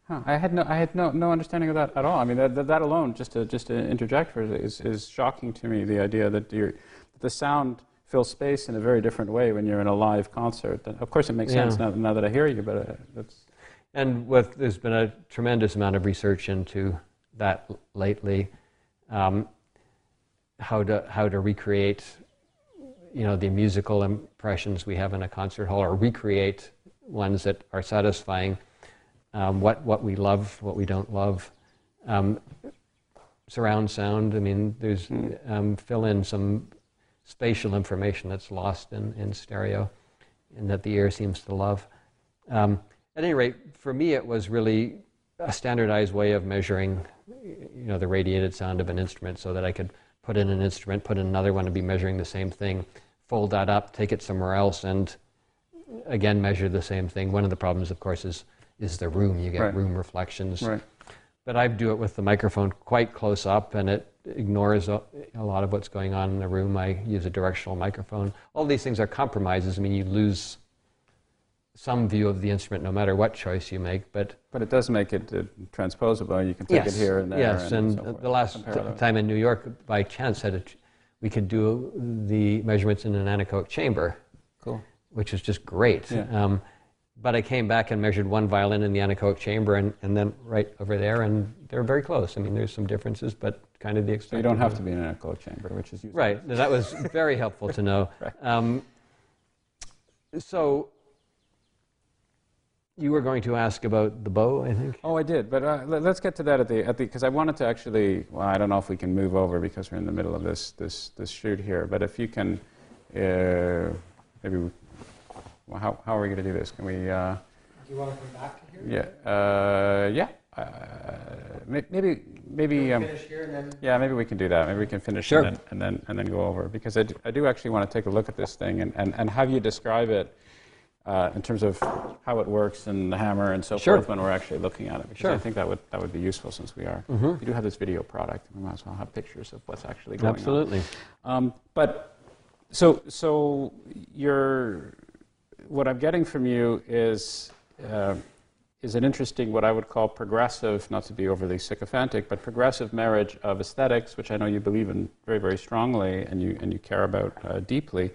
huh. I had no, I had no, no understanding of that at all. I mean, that, that alone, just to just to interject for is is shocking to me. The idea that, that the sound fills space in a very different way when you're in a live concert. of course, it makes yeah. sense now, now that I hear you, but uh, that's and with, there's been a tremendous amount of research into that lately, um, how to how to recreate, you know, the musical impressions we have in a concert hall, or recreate ones that are satisfying. Um, what what we love, what we don't love. Um, surround sound. I mean, there's um, fill in some spatial information that's lost in, in stereo, and that the ear seems to love. At any rate, for me, it was really a standardized way of measuring, you know, the radiated sound of an instrument, so that I could put in an instrument, put in another one, and be measuring the same thing, fold that up, take it somewhere else, and again measure the same thing. One of the problems, of course, is is the room. You get right. room reflections. Right. But I do it with the microphone quite close up, and it ignores a, a, lot of what's going on in the room. I use a directional microphone. All these things are compromises. I mean, you lose some view of the instrument no matter what choice you make. But but it does make it uh, transposable. You can take yes, it here and there. Yes, and, and so the last t- time in New York, by chance, had a, we could do the measurements in an anechoic chamber. Cool. Which was just great. Yeah. Um, but I came back and measured one violin in the anechoic chamber and, and then right over there, and they're very close. I mean, there's some differences, but kind of the extent. So you don't have to be in an anechoic chamber, which is useful. Right. That was very helpful to know. right. Um, so you were going to ask about the bow, I think. Oh, I did, but uh, let, us get to that at the at the because I wanted to actually. Well, I don't know if we can move over because we're in the middle of this this this shoot here. But if you can, uh, maybe. We, well, how how are we going to do this? Can we? Uh, do you want to come back to here? Yeah. Uh, yeah. Uh, maybe maybe um, then... yeah maybe we can do that maybe we can finish sure. and, then, and then and then go over because I do, I do actually want to take a look at this thing and, and, and have you describe it uh, in terms of how it works and the hammer and so sure. forth when we're actually looking at it. Because sure. I think that would that would be useful since we are mm-hmm. we do have this video product. We might as well have pictures of what's actually going Absolutely. on. Absolutely. Um, but so so you're what I'm getting from you is. Uh, is an interesting, what I would call progressive, not to be overly sycophantic, but progressive marriage of aesthetics, which I know you believe in very, very strongly and you, and you care about uh, deeply,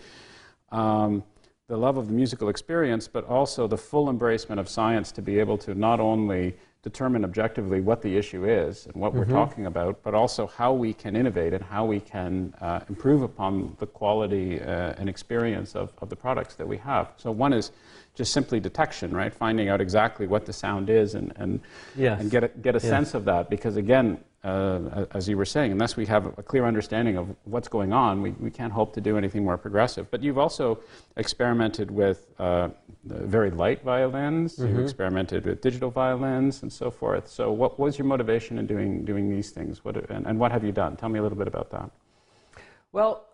um, the love of the musical experience, but also the full embracement of science to be able to not only determine objectively what the issue is and what mm-hmm. we're talking about, but also how we can innovate and how we can uh, improve upon the quality uh, and experience of, of the products that we have. So, one is just simply detection, right? Finding out exactly what the sound is and, and, yes. and get a, get a yes. sense of that. Because, again, uh, as you were saying, unless we have a clear understanding of what's going on, we, we can't hope to do anything more progressive. But you've also experimented with uh, very light violins, mm-hmm. you've experimented with digital violins, and so forth. So, what was your motivation in doing, doing these things? What, and, and what have you done? Tell me a little bit about that. Well,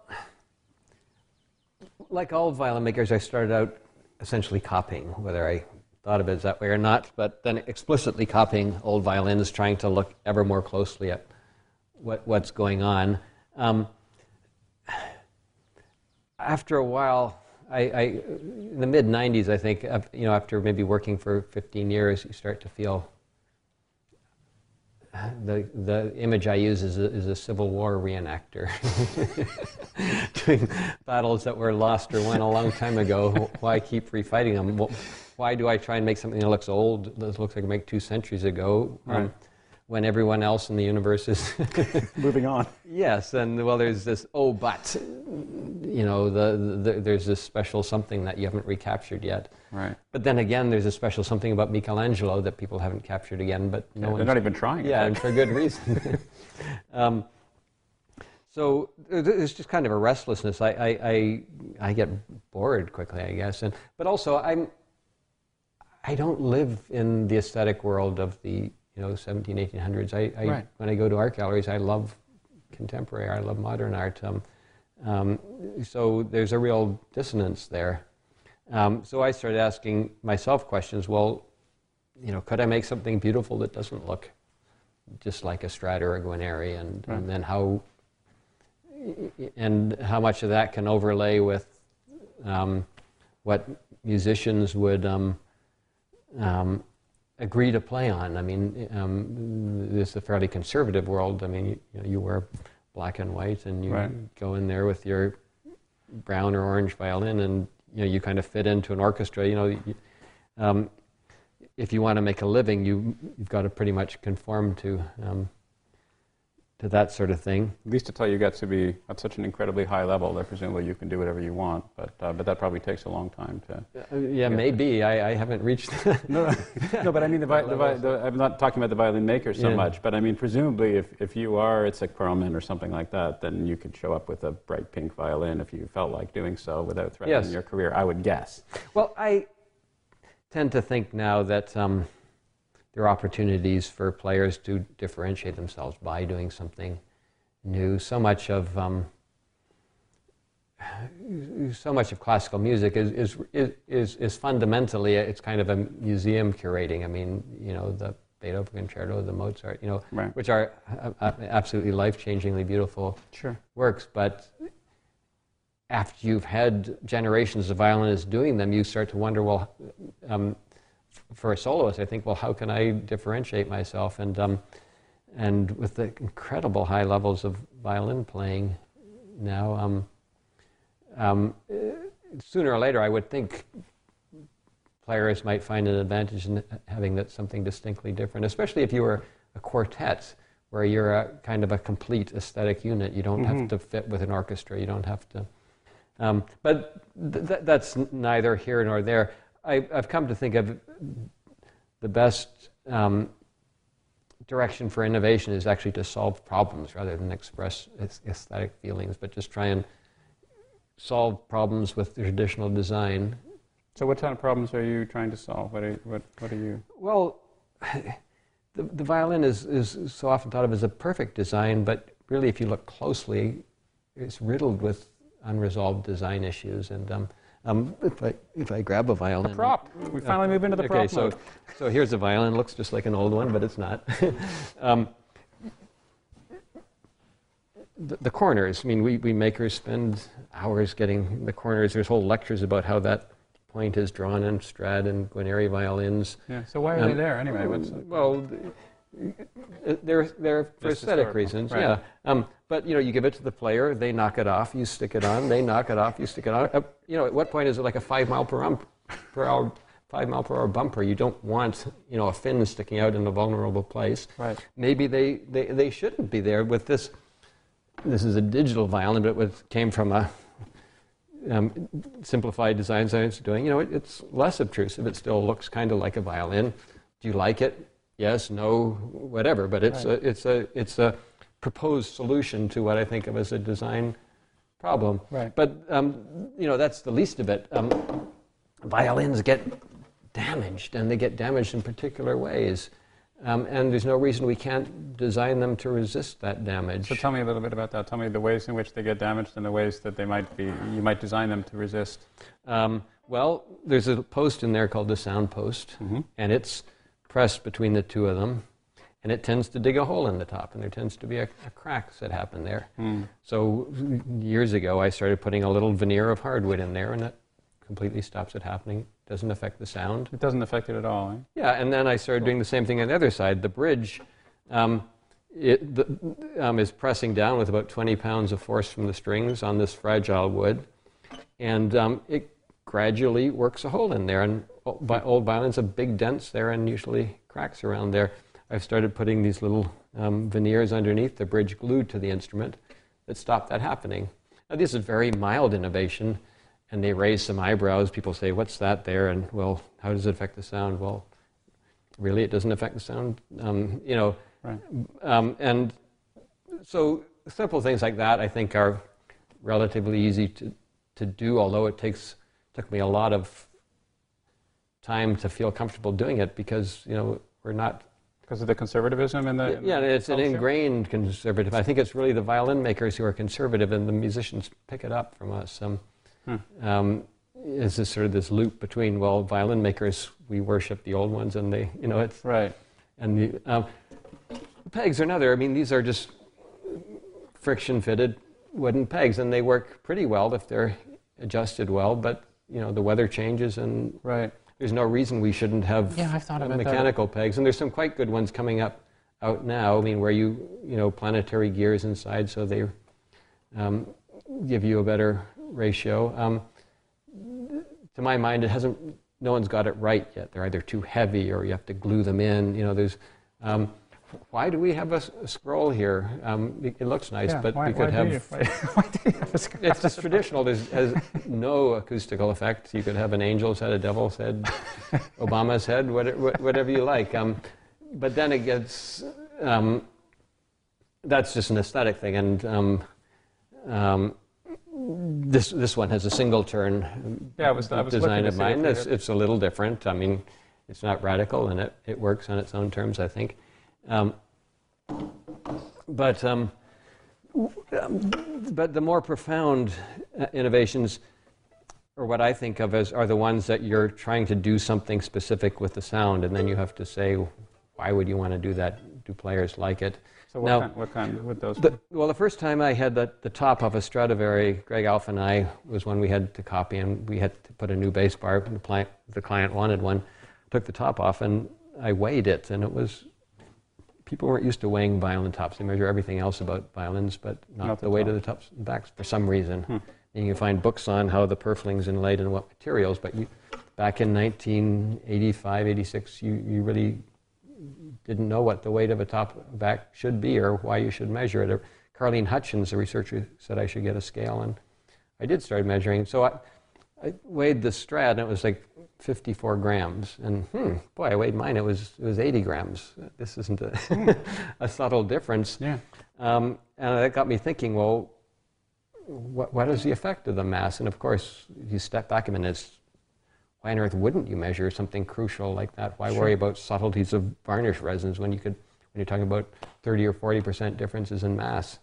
like all violin makers, I started out essentially copying, whether I thought of it that way or not, but then explicitly copying old violins, trying to look ever more closely at what, what's going on. Um, after a while, I, I, in the mid 90s, I think, you know, after maybe working for 15 years, you start to feel the, the image I use is a, is a Civil War reenactor doing battles that were lost or won a long time ago. Why keep refighting them? Why do I try and make something that looks old, that looks like I made two centuries ago, um, when everyone else in the universe is moving on? Yes, and well, there's this oh, but you know, the, the, there's this special something that you haven't recaptured yet. Right. But then again, there's a special something about Michelangelo that people haven't captured again, but no yeah, They're not even trying. Yeah, and for good reason. um, so it's just kind of a restlessness. I, I, I, I, get bored quickly, I guess, and but also I'm I don't live in the aesthetic world of the you know 17, 1800s. I, I right. when I go to art galleries, I love contemporary art. I love modern art. Um, um, so there's a real dissonance there. Um, so I started asking myself questions. Well, you know, could I make something beautiful that doesn't look just like a Strad or a Guarneri, and, right. and then how and how much of that can overlay with um, what musicians would um, um, agree to play on. I mean, um, this is a fairly conservative world. I mean, you, you, know, you wear black and white, and you right. go in there with your brown or orange violin, and you know you kind of fit into an orchestra. You know, you, um, if you want to make a living, you you've got to pretty much conform to um, to that sort of thing. At least until you get to be at such an incredibly high level that presumably you can do whatever you want. But uh, but that probably takes a long time to. Uh, yeah, maybe. I, I haven't reached. no, no, but I mean, the, vi- the, vi- the, I'm not talking about the violin maker so yeah. much, but I mean, presumably, if, if you are Itzhak Perlman or something like that, then you could show up with a bright pink violin if you felt like doing so without threatening yes. your career, I would guess. Well, I tend to think now that. Um, there are opportunities for players to differentiate themselves by doing something new. So much of um, so much of classical music is, is, is, is fundamentally it's kind of a museum curating. I mean, you know, the Beethoven concerto, the Mozart, you know, right. which are uh, uh absolutely life-changingly beautiful sure. works. But after you've had generations of violinists doing them, you start to wonder, well, um, for a soloist, I think, well, how can I differentiate myself? And um, and with the incredible high levels of violin playing now, um, um, sooner or later, I would think players might find an advantage in having that something distinctly different, especially if you were a quartet where you're a kind of a complete aesthetic unit. You don't mm-hmm. have to fit with an orchestra. You don't have to. Um, but th- th- that's neither here nor there. I, have come to think of the best um, direction for innovation is actually to solve problems rather than express aesthetic feelings, but just try and solve problems with traditional design. So, what kind of problems are you trying to solve? What are, what, what are you? Well, the, the violin is, is so often thought of as a perfect design, but really, if you look closely, it's riddled with unresolved design issues. And um, um, if, I, if I grab a violin. Prop. We finally move into the okay, prop so, mode. so here's a violin. It looks just like an old one, but it's not. um, the, the, corners. I mean, we, we makers spend hours getting the corners. There's whole lectures about how that point is drawn in Strad and Guarneri violins. Yeah. So why are um, they there anyway? well, they're, they're for Just aesthetic reasons, right. yeah. Um, but you know, you give it to the player, they knock it off, you stick it on, they knock it off, you stick it on. Uh, you know, at what point is it like a five mile per, um, per hour, five mile per hour bumper? You don't want you know a fin sticking out in a vulnerable place. Right. Maybe they, they, they shouldn't be there with this. This is a digital violin, but it came from a um, simplified design science doing. You know, it, it's less obtrusive. It still looks kind of like a violin. Do you like it? Yes, no, whatever. But it's Right. a it's a it's a proposed solution to what I think of as a design problem. Right. But um, you know that's the least of it. Um, violins get damaged, and they get damaged in particular ways. Um, and there's no reason we can't design them to resist that damage. So tell me a little bit about that. Tell me the ways in which they get damaged and the ways that they might be, you might design them to resist. Um, well, there's a post in there called the sound post, and it's pressed between the two of them, and it tends to dig a hole in the top, and there tends to be a, a cracks that happen there. So years ago, I started putting a little veneer of hardwood in there, and that completely stops it happening. Doesn't affect the sound. It doesn't affect it at all. Eh? Yeah, and then I started doing the same thing on the other side. The bridge um, it, the, um, is pressing down with about 20 pounds of force from the strings on this fragile wood, and um, it gradually works a hole in there. And old violins have big dents there and usually cracks around there. I've started putting these little um, veneers underneath the bridge glued to the instrument that stop that happening. Now, this is very mild innovation, and they raise some eyebrows. People say, What's that there? And, well, how does it affect the sound? Well, really, it doesn't affect the sound. Um, you know, Right. um, and so simple things like that, I think, are relatively easy to, to do. Although it takes took me a lot of time to feel comfortable doing it because you know we're not. Because of the conservatism in the. Yeah, the it's an ingrained conservative. I think it's really the violin makers who are conservative, and the musicians pick it up from us. Um, Hmm. um, it's this sort of this loop between well, violin makers we worship the old ones, and they, you know, it's Right. and the um, pegs are another. I mean, these are just friction fitted wooden pegs, and they work pretty well if they're adjusted well. But you know, the weather changes, and Right. there's no reason we shouldn't have Yeah, I've thought about that. mechanical pegs. And there's some quite good ones coming up out now. I mean, where you you know planetary gears inside, so they um, give you a better ratio. Um, to my mind, it hasn't. No one's got it right yet. They're either too heavy, or you have to glue them in. You know, there's. Um, why do we have a scroll here? Um, it, it looks nice, Yeah, but why, we could have. You, why, why do you have a sc- It's just traditional. There's has no acoustical effect. You could have an angel's head, a devil's head, Obama's head, what- what- whatever you like. Um, but then it gets. Um, that's just an aesthetic thing, and um, um, this this one has a single turn Yeah, I was- I was design of mine. It's, it's a little different. I mean, it's not radical, and it, it works on its own terms, I think. Um, but um, but the more profound uh, innovations, or what I think of as, are the ones that you're trying to do something specific with the sound, and then you have to say, why would you want to do that? Do players like it? So what, Now- kind, what kind would those The, well, the first time I had the, the top off a Stradivari, Gregg Alf and I was when we had to copy, and we had to put a new bass bar. The client, the client wanted one. Took the top off, and I weighed it, and it was. People weren't used to weighing violin tops. They measure everything else about violins, but not, Not the, the weight of the tops and backs for some reason. Hmm. And you can find books on how the purfling's inlaid and what materials, but you, back in 1985, 86, you, you really didn't know what the weight of a top back should be or why you should measure it. Or Carleen Hutchins, a researcher, said I should get a scale, and I did start measuring. So I, I weighed the Strad, and it was like 54 grams. And hmm, boy, I weighed mine; it was it was 80 grams. This isn't a, a subtle difference. Yeah. Um, and that got me thinking. Well, what, what is the effect of the mass? And of course, you step back a minute. It's, why on earth wouldn't you measure something crucial like that? Why worry about subtleties of varnish resins when you could, when you're talking about 30 or 40 percent differences in mass?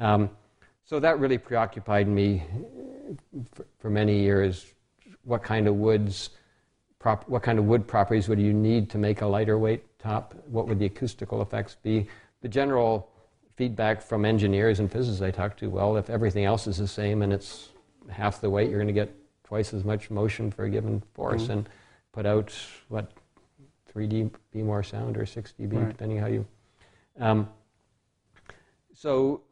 Um, so that really preoccupied me for, for many years. What kind of woods, prop, what kind of wood properties would you need to make a lighter weight top? What would the acoustical effects be? The general feedback from engineers and physicists I talked to, well, if everything else is the same and it's half the weight, you're going to get twice as much motion for a given force and put out, what, 3 dB more sound or 6 dB, Right. depending how you. Um, so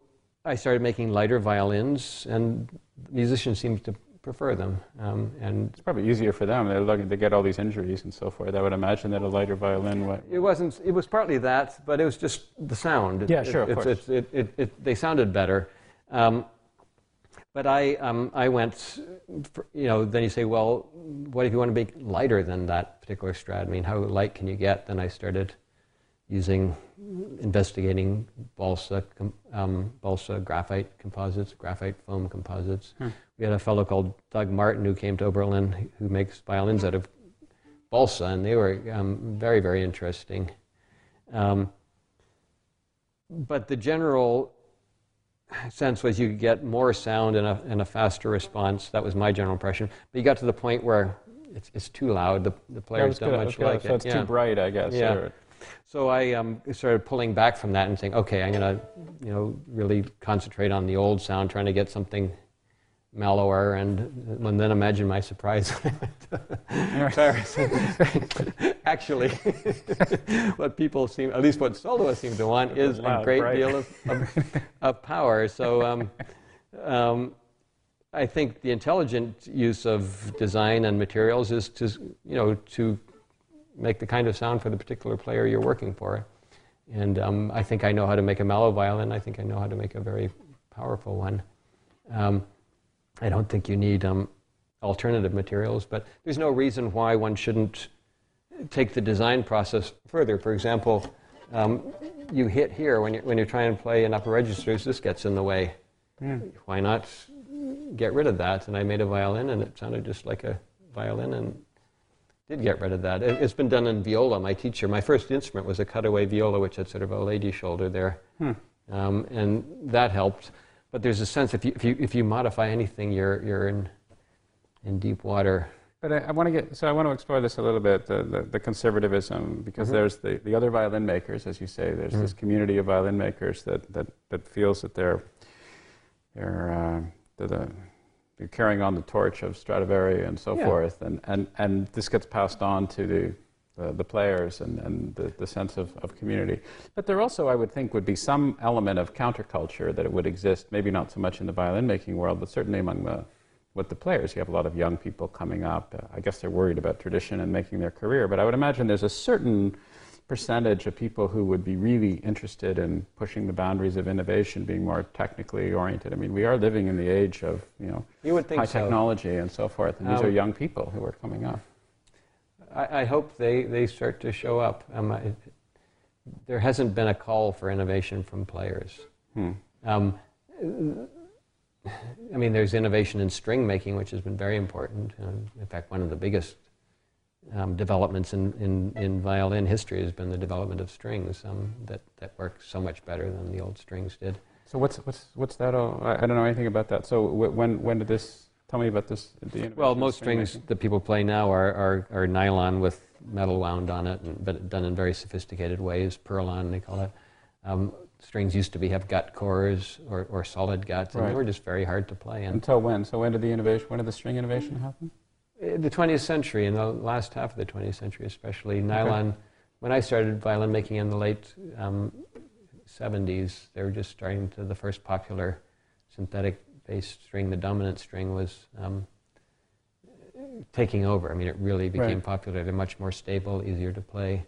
I started making lighter violins, and musicians seemed to prefer them. Um, and It's probably easier for them. They're looking, they get all these injuries and so forth. I would imagine that a lighter violin would. It wasn't. It was partly that, but it was just the sound. It- Yeah, it- sure, of it's, course. It's, it, they sounded better. Um, but I, um, I went. For, you know, then you say, well, what if you want to be lighter than that particular Strad? I mean, how light can you get? Then I started using investigating balsa, um, balsa graphite composites, graphite foam composites. Hmm. We had a fellow called Doug Martin who came to Oberlin who makes violins out of balsa, and they were um, very, very interesting. Um, but the general sense was you could get more sound and a, and a faster response. That was my general impression. But you got to the point where it's, it's too loud. The, the players don't much like it. So it's yeah. too bright, I guess. Yeah. So I um, started pulling back from that and saying, okay, I'm going to, you know, really concentrate on the old sound, trying to get something mellower. And, and then imagine my surprise when I went to Paris. Actually, what people seem, at least what soloists seem to want, is a great bright. deal of, of, of, power. So um, um, I think the intelligent use of design and materials is to, you know, to make the kind of sound for the particular player you're working for. And um, I think I know how to make a mellow violin. I think I know how to make a very powerful one. Um, I don't think you need um, alternative materials, but there's no reason why one shouldn't take the design process further. For example, um, you hit here when you're, when you're trying to play in upper registers, this gets in the way. Yeah. Why not get rid of that. And I made a violin, and it sounded just like a violin, and did get rid of that. It, has been done in viola. My teacher, my first instrument was a cutaway viola, which had sort of a lady shoulder there, hmm. um, and that helped. But there's a sense if you if you if you modify anything, you're you're in in deep water. But I, I want to get so I want to explore this a little bit the, the, the conservatism because mm-hmm. there's the, the other violin makers, as you say. There's mm-hmm. this community of violin makers that, that, that feels that they're they're uh, the, you're carrying on the torch of Stradivari and so yeah. forth, and, and, and this gets passed on to the, the, the players and, and the, the sense of, of community. But there also, I would think, would be some element of counterculture that it would exist, maybe not so much in the violin making world, but certainly among the, with the players. You have a lot of young people coming up. Uh, I guess they're worried about tradition and making their career, but I would imagine there's a certain percentage of people who would be really interested in pushing the boundaries of innovation, being more technically oriented. I mean, we are living in the age of you know you would think high so. technology and so forth, and um, these are um, young people who are coming up. I, I hope they, they start to show up. Um, I, there hasn't been a call for innovation from players. Hmm. Um, I mean, there's innovation in string making, which has been very important. In fact, one of the biggest um, developments in, in, in, violin history has been the development of strings um, that, that work so much better than the old strings did. So what's, what's, what's that all? I, I don't know anything about that. So when, when did this, tell me about this. well, most string strings making? that people play now are, are, are, nylon with metal wound on it, and, but done in very sophisticated ways, Perlon they call it. Um, strings used to be have gut cores or, or solid guts, and they were just very hard to play. And Until when? So when did the innovation, when did the string innovation happen? The 20th century, in the last half of the 20th century especially, nylon, okay. when I started violin making in the late um, 70s, they were just starting to, the first popular synthetic based string, the dominant string was um, taking over. I mean, it really became right. popular. They're much more stable, easier to play.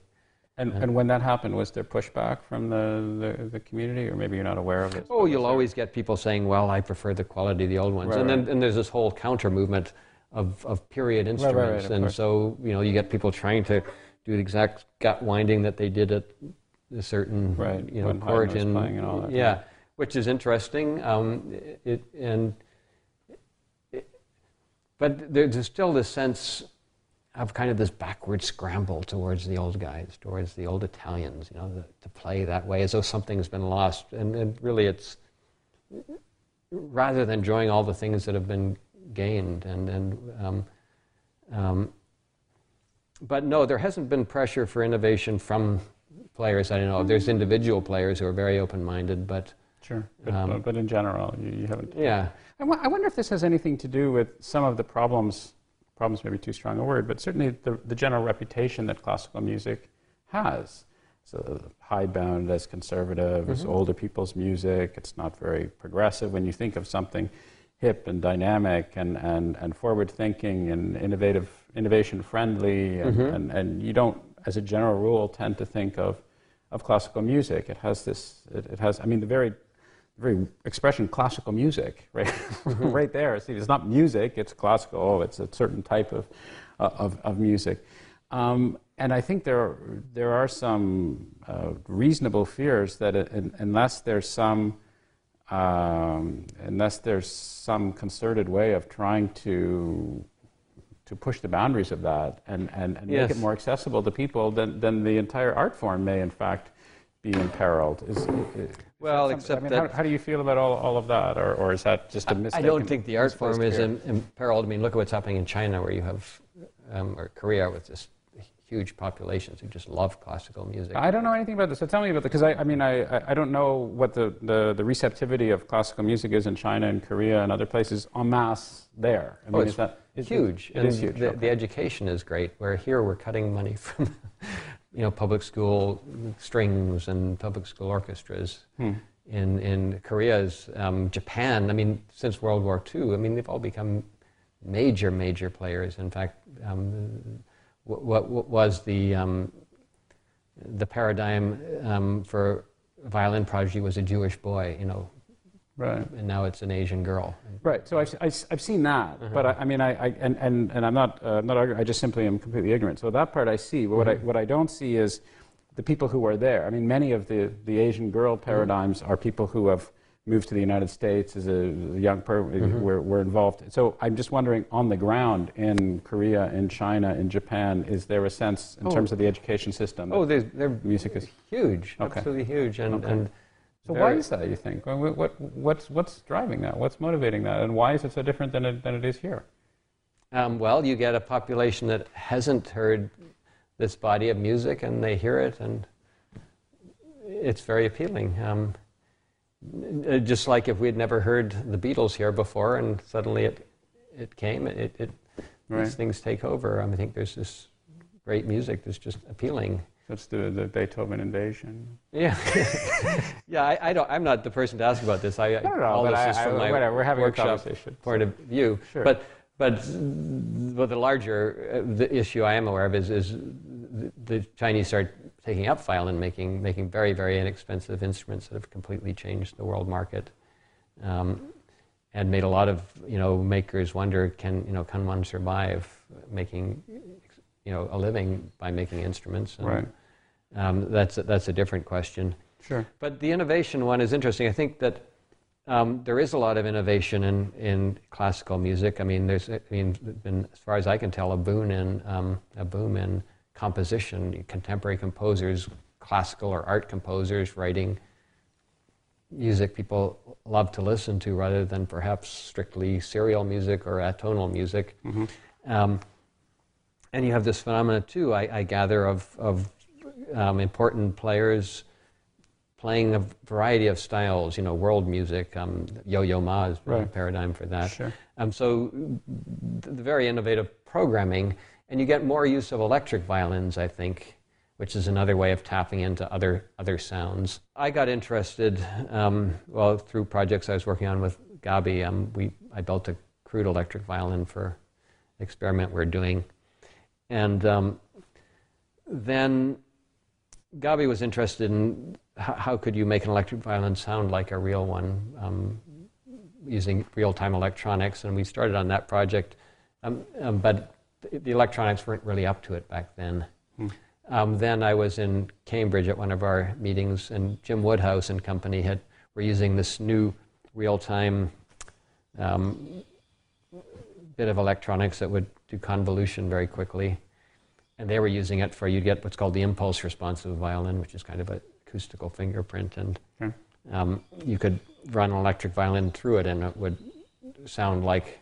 And, uh, and when that happened, was there pushback from the, the, the, community, or maybe you're not aware of it? Oh, you'll always get people saying, well, I prefer the quality of the old ones. Right, and then and there's this whole counter movement of, of period instruments. Right, right, right, and so, you know, you get people trying to do the exact gut winding that they did at a certain, right. you know, when chord. And, and all that, yeah, which is interesting. Um, it, and it, but there's still this sense of kind of this backward scramble towards the old guys, towards the old Italians, you know, the, to play that way as though something's been lost. And, and really, it's rather than enjoying all the things that have been gained. And, and um, um, but no, there hasn't been pressure for innovation from players. I don't know. There's individual players who are very open-minded, but sure. But, um, but in general, you, you haven't. Yeah. I, w- I wonder if this has anything to do with some of the problems. Problems may be too strong a word, but certainly the, the general reputation that classical music has. So hidebound as conservative, mm-hmm. as older people's music. It's not very progressive. When you think of something hip and dynamic and, and, and forward thinking and innovative, innovation friendly. And, mm-hmm. and, and, you don't, as a general rule, tend to think of, of classical music. It has this, it, it has, I mean, the very, very expression classical music, right, mm-hmm. right there. See, it's not music, it's classical, it's a certain type of, uh, of, of music. Um, and I think there are, there are some uh, reasonable fears that it, unless there's some um, unless there's some concerted way of trying to to push the boundaries of that and, and, and yes. make it more accessible to people, then, then the entire art form may in fact be imperiled. Is, is well, except I mean, that how, how, do you feel about all, all of that, or, or is that just a mistake? I don't think the art form is imperiled. I mean, look at what's happening in China, where you have, um, or Korea, with this huge populations who just love classical music. I don't know anything about this. So tell me about this, because I, I mean, I, I don't know what the, the, the, receptivity of classical music is in China and Korea and other places en masse there. I mean, oh, it's that, is huge. It, it is huge. The, okay. the, education is great, where here we're cutting money from, you know, public school strings and public school orchestras. Hmm. In, in Korea's, um, Japan, I mean, since World War II, I mean, they've all become major, major players. In fact, um, what, what was the, um, the paradigm um, for violin prodigy was a Jewish boy, you know, right. and now it's an Asian girl. Right. So I've, I've seen that, uh-huh. but I, I, mean, I, I, and, and, and I'm not uh, not arguing, I just simply am completely ignorant. So that part I see, but what I mm-hmm. what I don't see is the people who are there. I mean, many of the the Asian girl paradigms mm-hmm. are people who have moved to the United States as a young person, mm-hmm. were, were involved. So I'm just wondering, on the ground in Korea, in China, in Japan, is there a sense in oh. terms of the education system? Oh, their music is huge, okay. absolutely huge, and. Okay. and so why is that? You think? What, what, what's what's driving that? What's motivating that? And why is it so different than it, than it is here? Um, well, you get a population that hasn't heard this body of music, and they hear it, and it's very appealing. Um, just like if we had never heard the Beatles here before and suddenly it, it came, it, it right. these things take over. I, mean, I think there's this great music that's just appealing. That's the, the Beethoven invasion. Yeah, yeah. I, I, don't. I'm not the person to ask about this. I, I don't know. All this I, is from my whatever, we're having workshop a conversation, point of view. Sure. But but but the larger uh, the issue I am aware of is is the, the Chinese start taking up violin, making, making very, very inexpensive instruments that have completely changed the world market. Um, and made a lot of you know makers wonder can you know can one survive making you know a living by making instruments? And, right. um, that's a, that's a different question. Sure. But the innovation one is interesting. I think that um, there is a lot of innovation in, in classical music. I mean there's I mean been as far as I can tell a boon in um, a boom in composition, contemporary composers, classical or art composers writing music people love to listen to rather than perhaps strictly serial music or atonal music. Mm-hmm. Um, and you have this phenomena too, I, I gather, of, of um, important players playing a variety of styles, you know, world music. Um, Yo-Yo Ma is right. a paradigm for that. Sure. Um, so the very innovative programming and you get more use of electric violins, I think, which is another way of tapping into other, other sounds. I got interested, um, well, through projects I was working on with Gabi. Um, we, I built a crude electric violin for an experiment we're doing. And um, then Gabi was interested in how, how, could you make an electric violin sound like a real one um, using real-time electronics, and we started on that project. Um, um, but the electronics weren't really up to it back then. Hmm. Um, then I was in Cambridge at one of our meetings, and Jim Woodhouse and company had were using this new real-time um, bit of electronics that would do convolution very quickly, and they were using it for you'd get what's called the impulse response of a violin, which is kind of an acoustical fingerprint, and hmm. um, you could run an electric violin through it, and it would sound like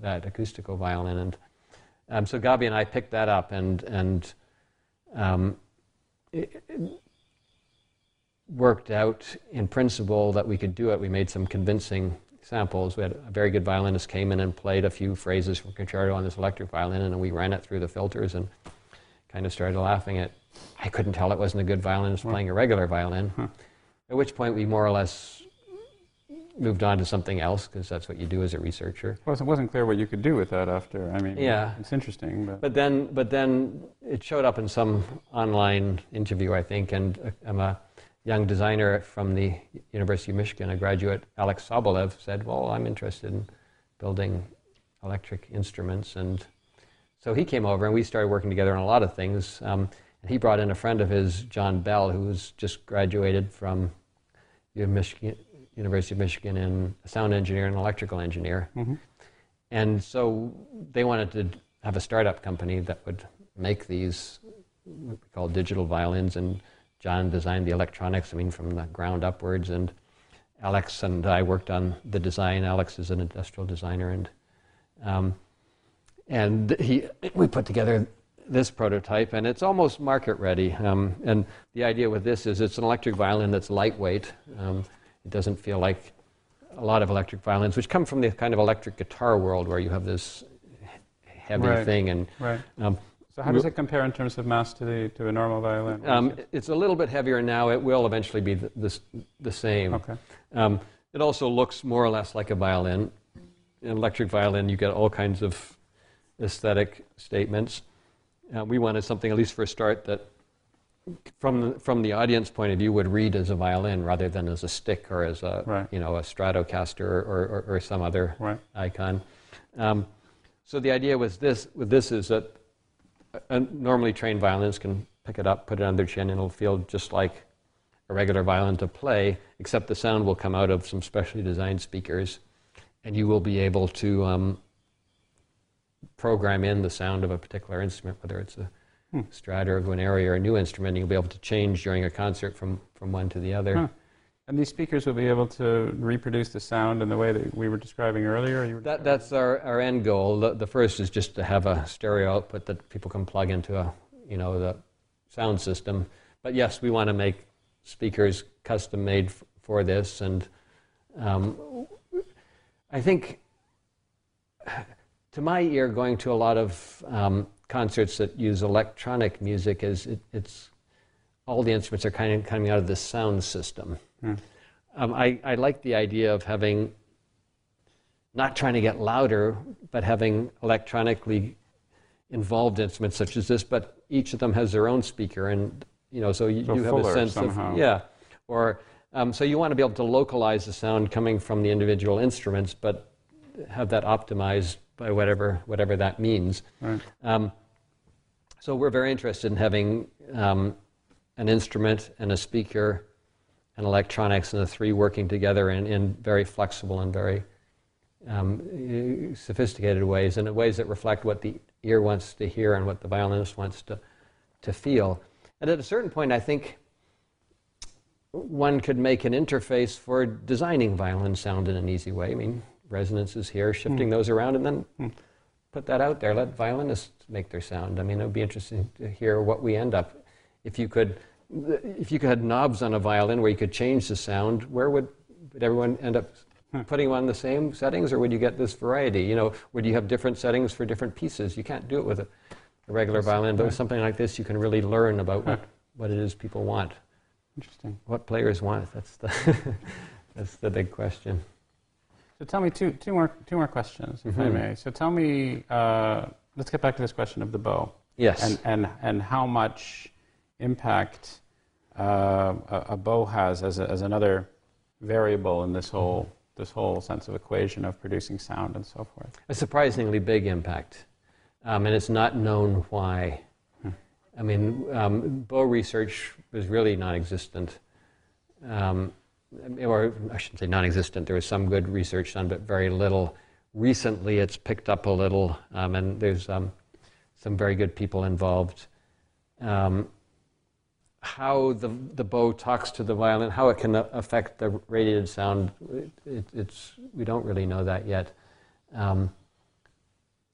that acoustical violin, and um, so Gabi and I picked that up and, and um, it, it worked out in principle that we could do it. We made some convincing samples. We had a very good violinist came in and played a few phrases from concerto on this electric violin, and we ran it through the filters and kind of started laughing at. I couldn't tell it wasn't a good violinist playing a regular violin. At which point we more or less moved on to something else because that's what you do as a researcher. Well, it wasn't clear what you could do with that after. I mean, yeah, it's interesting. But, but then, but then it showed up in some online interview, I think, and uh, I'm a young designer from the University of Michigan, a graduate, Alex Sobolev, said, "Well, I'm interested in building electric instruments," and so he came over and we started working together on a lot of things. Um, and he brought in a friend of his, John Bell, who was just graduated from Michigan, University of Michigan in a sound engineer and electrical engineer. Mm-hmm. And so they wanted to have a startup company that would make these what we call digital violins. And John designed the electronics, I mean, from the ground upwards. And Alex and I worked on the design. Alex is an industrial designer, and um, and he we put together this prototype, and it's almost market ready. Um, and the idea with this is it's an electric violin that's lightweight. Um, it doesn't feel like a lot of electric violins, which come from the kind of electric guitar world where you have this heavy right. thing. And right. Um, so how does it compare in terms of mass to the to a normal violin? Um, it's a little bit heavier now. It will eventually be the, the, the same. Okay. Um, it also looks more or less like a violin. An electric violin, you get all kinds of aesthetic statements. Uh, we wanted something, at least for a start, that from the, from the audience point of view would read as a violin rather than as a stick or as a right. you know a Stratocaster or, or, or some other right. icon. Um, so the idea was this with this is that a normally trained violins can pick it up, put it on their chin, and it'll feel just like a regular violin to play, except the sound will come out of some specially designed speakers, and you will be able to um, program in the sound of a particular instrument, whether it's a hmm. Strad or a Guarneri or a new instrument, you'll be able to change during a concert from, from one to the other. Huh. And these speakers will be able to reproduce the sound in the way that we were describing earlier? That, that's our, our end goal. The, the, first is just to have a stereo output that people can plug into a, you know, the sound system. But yes, we want to make speakers custom made f- for this. And um, I think, to my ear, going to a lot of um, concerts that use electronic music is it, it's all the instruments are kind of coming out of this sound system. Hmm. Um, I, I like the idea of having not trying to get louder, but having electronically involved instruments such as this, but each of them has their own speaker, and you know, so you, so you have a sense somehow. of yeah, or um, so you want to be able to localize the sound coming from the individual instruments, but have that optimized by whatever whatever that means. Right. Um, so we're very interested in having um, an instrument and a speaker and electronics and the three working together in, in very flexible and very um, sophisticated ways and in ways that reflect what the ear wants to hear and what the violinist wants to, to feel. And at a certain point, I think one could make an interface for designing violin sound in an easy way. I mean, resonances here, shifting mm. those around, and then mm. put that out there. Let violinists make their sound. I mean, it would be interesting to hear what we end up. If you could if you had knobs on a violin where you could change the sound, where would, would everyone end up hmm. putting them on the same settings, or would you get this variety? You know, would you have different settings for different pieces? You can't do it with a, a regular violin, but with something like this, you can really learn about what, what it is people want. Interesting. What players want? That's the that's the big question. So tell me two two more two more questions, if mm-hmm. I may. So tell me, uh, let's get back to this question of the bow. Yes. And and and how much impact uh, a, a, bow has as, a, as another variable in this whole this whole sense of equation of producing sound and so forth. A surprisingly big impact, um, and it's not known why. Hmm. I mean, um, bow research was really non-existent, um, or I shouldn't say non-existent. There was some good research done, but very little. Recently, it's picked up a little, um, and there's um, some very good people involved. Um, how the, the bow talks to the violin, how it can affect the radiated sound, it, it's, we don't really know that yet. Um,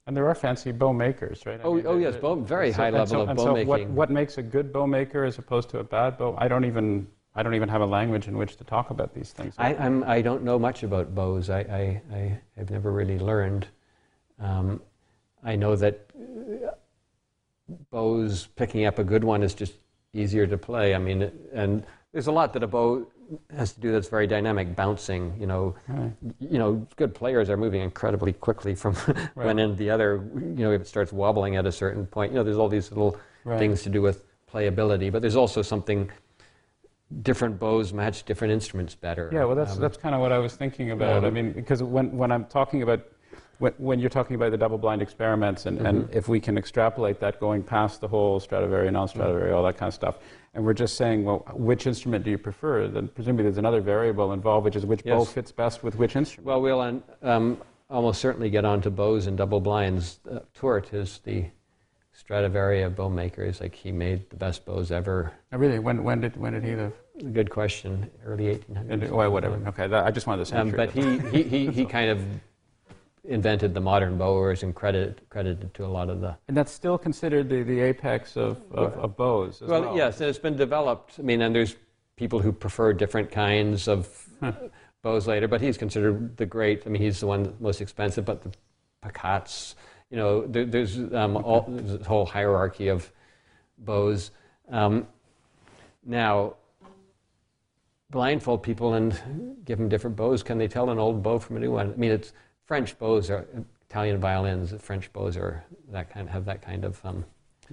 and there are fancy bow makers, right? I oh, mean, oh yes, bow, very so, high level so, of bow so making. What, what makes a good bow maker as opposed to a bad bow? I don't even I don't even have a language in which to talk about these things. I, I'm, I don't know much about bows. I, I, I have never really learned. Um, I know that uh, bows, picking up a good one is just easier to play. I mean, and there's a lot that a bow has to do that's very dynamic, bouncing. You know, right. you know, good players are moving incredibly quickly from right. one end to the other. You know, if it starts wobbling at a certain point, you know, there's all these little right. things to do with playability. But there's also something. Different bows match different instruments better. Yeah, well, that's um, that's kind of what I was thinking about. Um, I mean, because when when I'm talking about when, when you're talking about the double-blind experiments, and, and Mm-hmm. if we can extrapolate that going past the whole Stradivari, non-Stradivari, Mm-hmm. all that kind of stuff, and we're just saying, well, which instrument do you prefer? Then presumably there's another variable involved, which is which bow fits best with which instrument. Well, we'll um, um, almost certainly get onto bows and double blinds. Uh, Tourt is the Stradivari of bow makers. Like he made the best bows ever. Oh, really? When, when did when did he live? Good question. Early 1800s. And- Well, whatever. Okay, that, I just wanted the Um, century. but he, he, he, he kind of invented the modern bowers and credited, credited to a lot of the. and that's still considered the, the apex of, of, of bows as well. Well, yes, and it's been developed. I mean, and there's people who prefer different kinds of bows later, but he's considered the great. I mean, he's the one most expensive, but the Peccattes, you know, there, there's um, all, there's a whole hierarchy of bows. Um, now, blindfold people and give them different bows. Can they tell an old bow from a new one? I mean, it's French bows are Italian violins. French bows are that kind have that kind of um,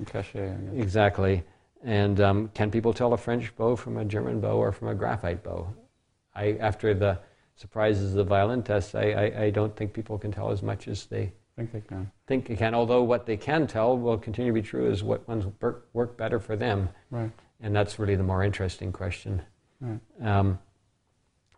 Cachet. Exactly. And um, can people tell a French bow from a German bow or from a graphite bow? I, after the surprises of the violin tests, I, I, I don't think people can tell as much as they think they can. think they can. Although what they can tell will continue to be true is what ones work, work better for them. Right. And that's really the more interesting question. Right. Um,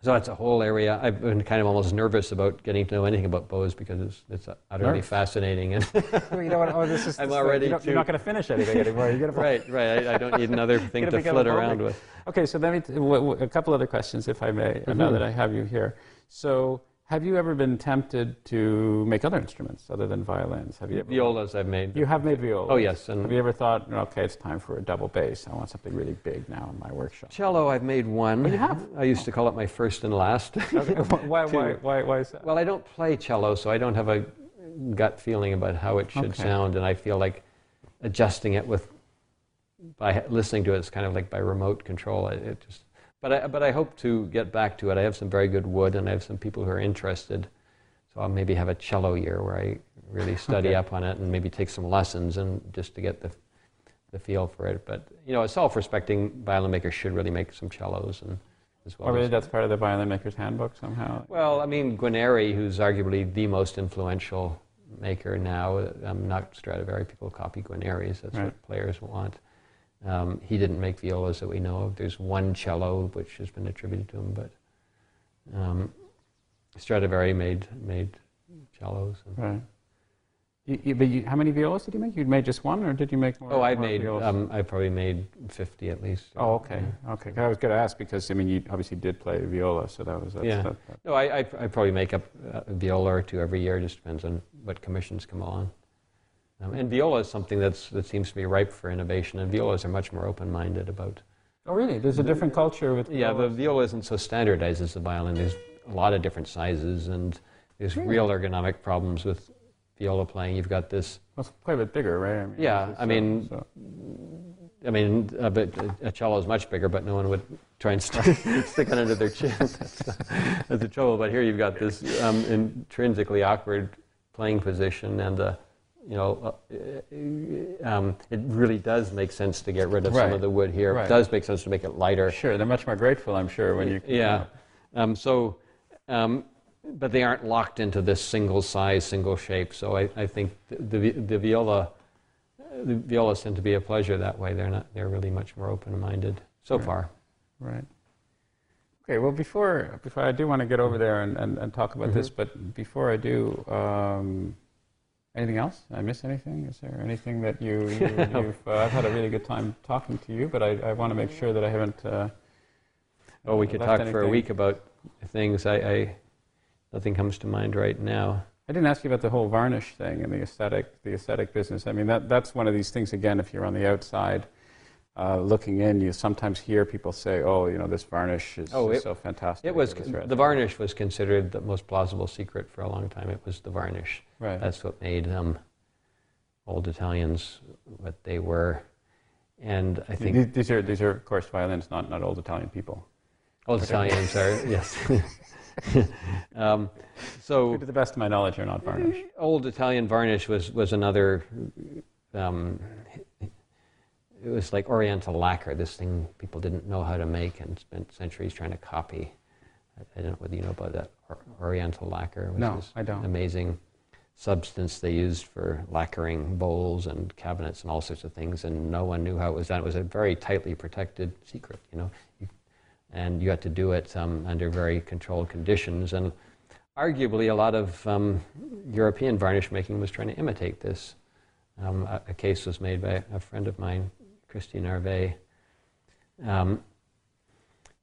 so that's a whole area. I've been kind of almost nervous about getting to know anything about bows because it's, it's utterly Nervous? fascinating. And you know what? Oh, this is. I'm this- already You you're not going to finish anything anymore. You're gonna right, right. I, I don't need another thing Gonna flit around with. Okay, so let me t- w- w- a couple other questions, if I may. Now Mhm. that I have you here, so have you ever been tempted to make other instruments other than violins? Have you ever? Violas I've made. You have made violas. Oh, yes, and- have you ever thought, okay, it's time for a double bass? I want something really big now in my workshop. Cello, I've made one. Oh, you have? I used to call it my first and last. Okay, why, why, why, why is that? well, I don't play cello, so I don't have a gut feeling about how it should Okay. sound, and I feel like adjusting it with by listening to it is kind of like by remote control. It, it just, but I, but I hope to get back to it. I have some very good wood, and I have some people who are interested. So I'll maybe have a cello year where I really study Okay. up on it and maybe take some lessons and just to get the the feel for it. But you know, a self-respecting violin maker should really make some cellos and as well. oh, really? as- That's part of the violin maker's handbook somehow. well, I mean, Guarneri, who's arguably the most influential maker now, um, not Stradivari, people copy Guarneri's, that's Right. what players want. Um, he didn't make violas that we know of. There's one cello which has been attributed to him, but um, Stradivari made, made cellos. Right. You, you, but you, how many violas did you make? You made just one, or did you make more? Oh, I more made, um, I probably made 50 at least. Oh, okay, okay. I was going to ask because I mean, you obviously did play viola, so that was that's, Yeah. that, that- No, I, I, I probably make up a viola or two every year. Just depends on what commissions come along. Um, and viola is something that's, that seems to be ripe for innovation, and violas are much more open-minded about. Oh, really? There's a different culture with Yeah, the viola isn't so standardized as the violin. There's a lot of different sizes, and there's real ergonomic problems with viola playing. You've got this. Well, it's quite a bit bigger, right? I mean, Yeah, I mean, so- I mean, a, bit, a cello is much bigger, but no one would try and stick, stick it under their chin. That's the, that's the trouble. But here you've got this um, intrinsically awkward playing position, and uh, you know, uh, um, it really does make sense to get rid of some of the wood here. Right. It does make sense to make it lighter. sure, they're much more grateful, I'm sure, when you. Yeah. Um, so, um, but they aren't locked into this single size, single shape. So I, I think the, the, the viola, the violas tend to be a pleasure that way. They're not. They're really much more open-minded so Right. far. Right. Okay, well, before, before I do want to get over there and, and, and talk about Mm-hmm. this, but before I do, um, anything else? Did I miss anything? Is there anything that you, you, you've, uh, I've had a really good time talking to you, but I, I want to make sure that I haven't. Uh, Oh, we could talk for a week about things. I, I nothing comes to mind right now. I didn't ask you about the whole varnish thing and the aesthetic, the aesthetic business. I mean, that, that's one of these things, again, if you're on the outside uh, looking in, you sometimes hear people say, oh, you know, this varnish is, Oh, is it- so fantastic. It was the varnish was considered the most plausible secret for a long time. It was the varnish. Right. That's what made um, old Italians what they were. And I think These- are, these are, of course, violins, not, not old Italian people. Old Italians are, yes. um, so, To the best of my knowledge, you're not varnish. old Italian varnish was, was another, um, it was like Oriental lacquer, this thing people didn't know how to make and spent centuries trying to copy. I, don't know whether you know about that or, Oriental lacquer, which No, is I don't. amazing. substance they used for lacquering bowls and cabinets and all sorts of things, and no one knew how it was done. It was a very tightly protected secret, you know, you, and you had to do it um, under very controlled conditions. And arguably, a lot of um, European varnish making was trying to imitate this. Um, a, a, case was made by a friend of mine, Christine Harvey. Um,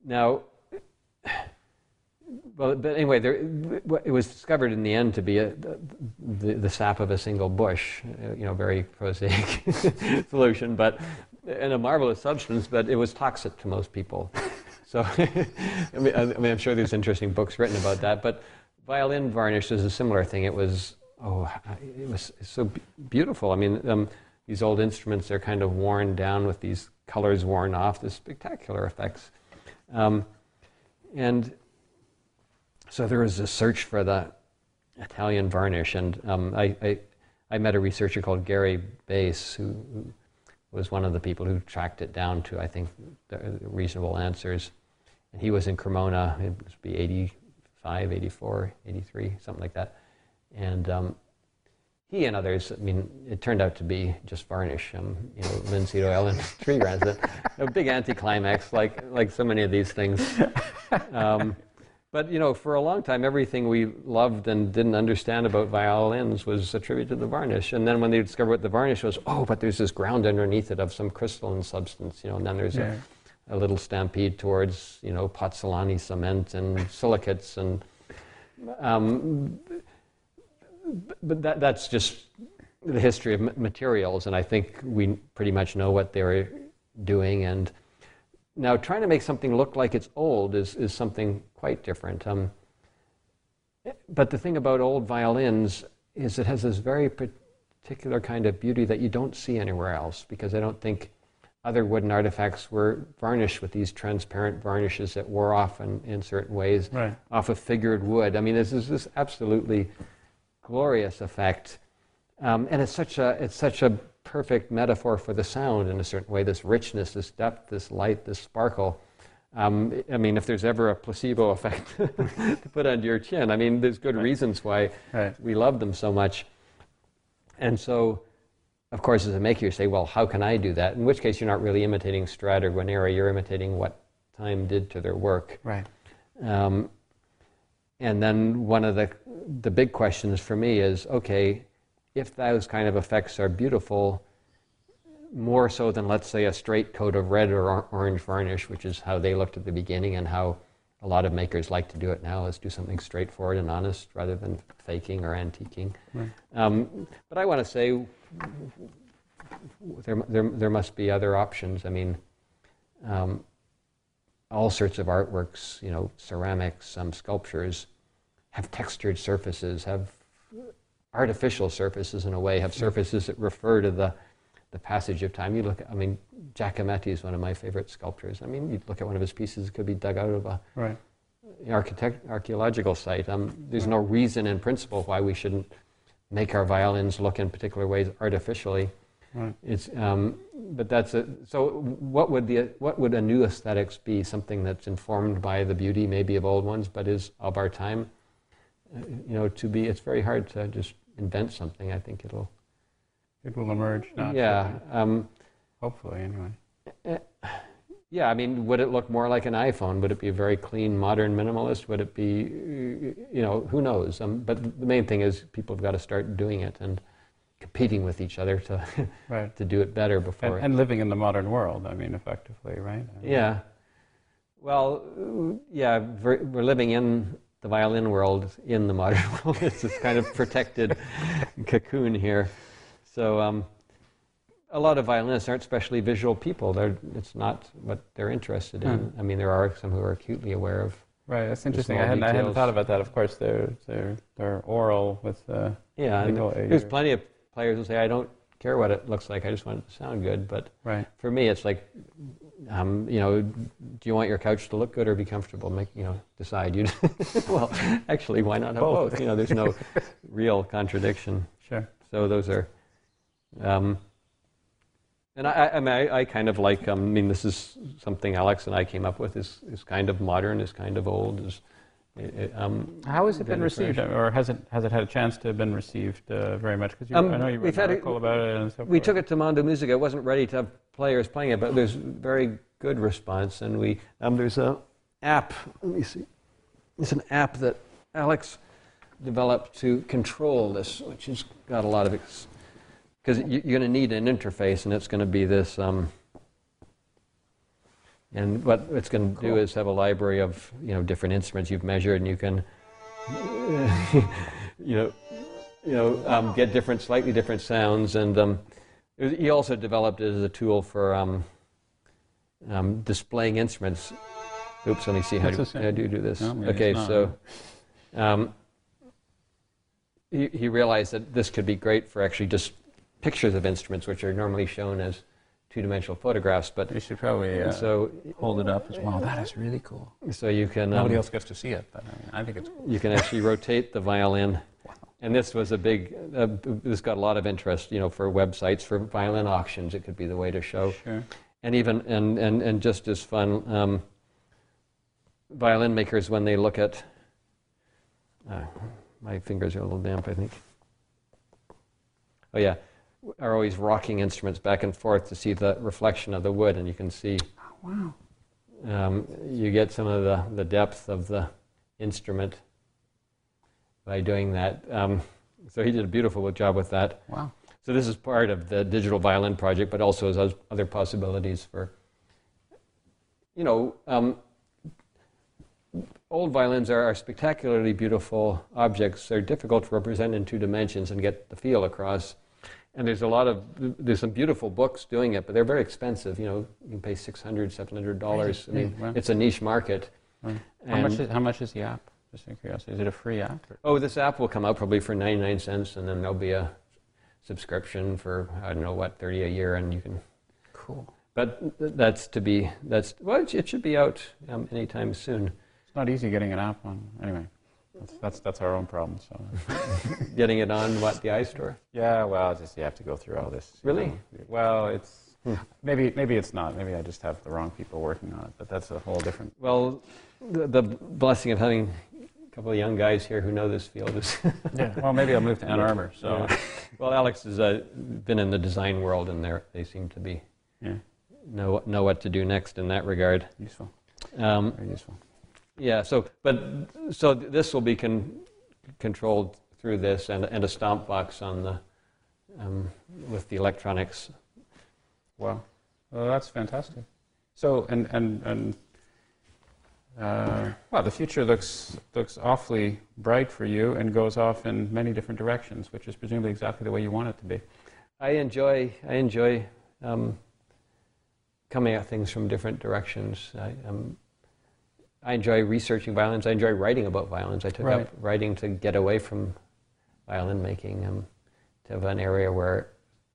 now, well, but anyway, there, it was discovered in the end to be a, the, the sap of a single bush, uh, you know, very prosaic solution, but and a marvelous substance, but it was toxic to most people. So, I, mean, I mean, I'm sure there's interesting books written about that, but violin varnish is a similar thing. It was, oh, it was so beautiful. I mean, um, these old instruments, they're kind of worn down with these colors worn off, the spectacular effects. Um, and so there was a search for the Italian varnish, and um, I, I, I, met a researcher called Gary Bass, who, who, was one of the people who tracked it down to, I think, reasonable answers. And he was in Cremona, it must be 85, 84, 83, something like that. And um, he and others, I mean, it turned out to be just varnish, um, you know, linseed oil and tree grass. A, big anticlimax, like, like so many of these things. Um, but you know, for a long time, everything we loved and didn't understand about violins was attributed to the varnish. And then when they discovered what the varnish was, oh, but there's this ground underneath it of some crystalline substance, you know. And then there's yeah. a, a, little stampede towards, you know, Pozzolanni cement and silicates, and um, but that, that's just the history of materials. And I think we pretty much know what they're doing and now, trying to make something look like it's old is, is something quite different. Um, but the thing about old violins is it has this very particular kind of beauty that you don't see anywhere else because I don't think other wooden artifacts were varnished with these transparent varnishes that wore off in, in certain ways right. off of figured wood. I mean, this is this absolutely glorious effect. Um, and it's such a, it's such a perfect metaphor for the sound in a certain way this richness, this depth, this light, this sparkle. Um, I mean, if there's ever a placebo effect to put under your chin, I mean, there's good right. reasons why right. we love them so much. And so, of course, as a maker, you say, well, how can I do that? In which case, you're not really imitating Strad or Guarneri, you're imitating what time did to their work. Right. Um, and then one of the, the big questions for me is okay, if those kind of effects are beautiful, more so than, let's say, a straight coat of red or orange varnish, which is how they looked at the beginning and how a lot of makers like to do it now, is do something straightforward and honest rather than faking or antiquing. Right. Um, but I want to say there, there, there must be other options. I mean, um, all sorts of artworks, you know, ceramics, some sculptures, have textured surfaces, have artificial surfaces in a way, have surfaces that refer to the, the passage of time. You look at, I mean, Giacometti is one of my favorite sculptors. I mean, you look at one of his pieces, it could be dug out of a right. architect, archaeological site. Um, there's no reason in principle why we shouldn't make our violins look in particular ways artificially. Right. It's, um, but that's a, so what would, the, what would a new aesthetics be? Something that's informed by the beauty maybe of old ones, but is of our time? Uh, you know, to be, it's very hard to just invent something. I think it'll. It will emerge. yeah. Um, Hopefully, anyway. Uh, yeah, I mean, would it look more like an iPhone? Would it be a very clean, modern minimalist? Would it be, you know, who knows? Um, but the main thing is people have got to start doing it and competing with each other to right. to do it better before. And, and, living in the modern world, I mean, effectively, right? I mean, yeah. Well, yeah, we're living in the violin world in the modern world. it's this kind of protected cocoon here. So um, a lot of violinists aren't especially visual people. They're, it's not what they're interested in. Hmm. I mean, there are some who are acutely aware of. Right, that's interesting. I hadn't, I hadn't, thought about that. Of course, they're they're they're oral with. Uh, yeah, and there's plenty of players will say, "I don't care what it looks like. I just want it to sound good." But right. for me, it's like um, you know, do you want your couch to look good or be comfortable? Make you know, decide. You well, actually, why not have both? both? You know, there's no real contradiction. Sure. So those are, um, and I, I mean, I, I kind of like. Um, I mean, this is something Alex and I came up with. is is kind of modern, is kind of old, is It- um, How has it been received, or has it has it had a chance to have been received uh, very much? Because Um, I know you we've wrote an had a- about it and so we forth. took it to Mondomusica. I wasn't ready to have players playing it, but there's very good response, and we um, there's a app. Let me see. It's an app that Alex developed to control this, which has got a lot of because you're going to need an interface, and it's going to be this. Um, and what it's going to do is have a library of you know different instruments you've measured, and you can you know you know um, get different, slightly different sounds. And um, was- he also developed it as a tool for um, um, displaying instruments. Oops, let me see how do, how do you do this? No, okay, so um, he, he realized that this could be great for actually just pictures of instruments, which are normally shown as two-dimensional photographs. But You should probably uh, so hold it up as well. That is really cool. so you can Nobody um, else gets to see it, but I, mean, I think it's cool. you can actually rotate the violin. And this was a big, uh, this got a lot of interest, you know, for websites, for violin auctions. It could be the way to show. Sure. And even, and, and, and just as fun, um, violin makers, when they look at, uh, my fingers are a little damp, I think. Oh, yeah, are always rocking instruments back and forth to see the reflection of the wood, and you can see Wow. um, you get some of the, the depth of the instrument by doing that. Um, so he did a beautiful job with that. Wow. So this is part of the digital violin project, but also has other possibilities for, you know, um, old violins are, are spectacularly beautiful objects. They're difficult to represent in two dimensions and get the feel across. And there's a lot of there's some beautiful books doing it, but they're very expensive. You know, you can pay six hundred, seven hundred dollars. I mean, wow. it's a niche market. How much, is, how much is the app? Just in curiosity. Is it a free app? Oh, this app will come out probably for 99 cents, and then there'll be a subscription for I don't know what 30 a year, and you can. Cool. But that's to be that's well, it should be out um, anytime soon. It's not easy getting an app on. Anyway, that's that's, that's our own problem. So. Getting it on what the iStore. yeah. Well, just you have to go through all this. Really? know. Well, it's Hmm. maybe maybe it's not. Maybe I just have the wrong people working on it. But that's a whole different. Well, the, the blessing of having a couple of young guys here who know this field is. Yeah. Well, maybe I'll move to Ann Arbor. So. Yeah. well, Alex has uh, been in the design world, and they they seem to be yeah. know know what to do next in that regard. Useful. Um, Very useful. Yeah, so, but, so this will be con- controlled through this and, and a stomp box on the, um, with the electronics. Wow. Well, that's fantastic. So, and and and uh, well, the future looks looks awfully bright for you and goes off in many different directions, which is presumably exactly the way you want it to be. I enjoy, I enjoy um, coming at things from different directions. I, um, I enjoy researching violins. I enjoy writing about violins. I took Right. up writing to get away from violin making, um, to have an area where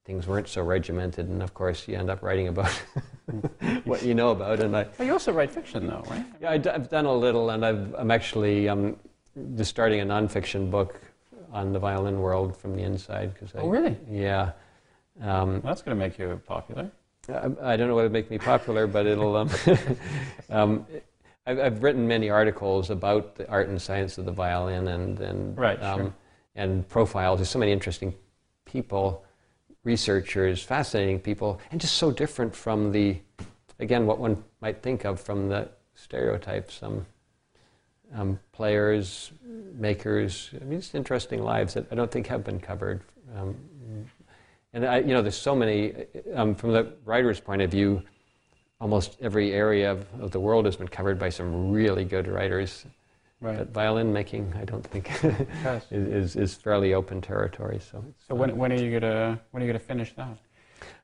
things weren't so regimented. And of course, you end up writing about what you know about. And I, you also write fiction, though, right? Yeah, I d- I've done a little, and I've, I'm actually um, just starting a nonfiction book on the violin world from the inside. Cause I, Oh, really? Yeah. Um, Well, that's going to make you popular. I, I don't know what would make me popular, but it'll. Um, um, I've, I've written many articles about the art and science of the violin, and and Right, um, sure. and profiles. There's so many interesting people, researchers, fascinating people, and just so different from the, again, what one might think of from the stereotypes. Um, um, players, makers, I mean, just interesting lives that I don't think have been covered. Um, and I, you know, there's so many, um, from the writer's point of view, almost every area of, of the world has been covered by some really good writers. Right. But violin making, I don't think, Yes. is, is, is fairly open territory. So, So when, when are you gonna when are you gonna finish that?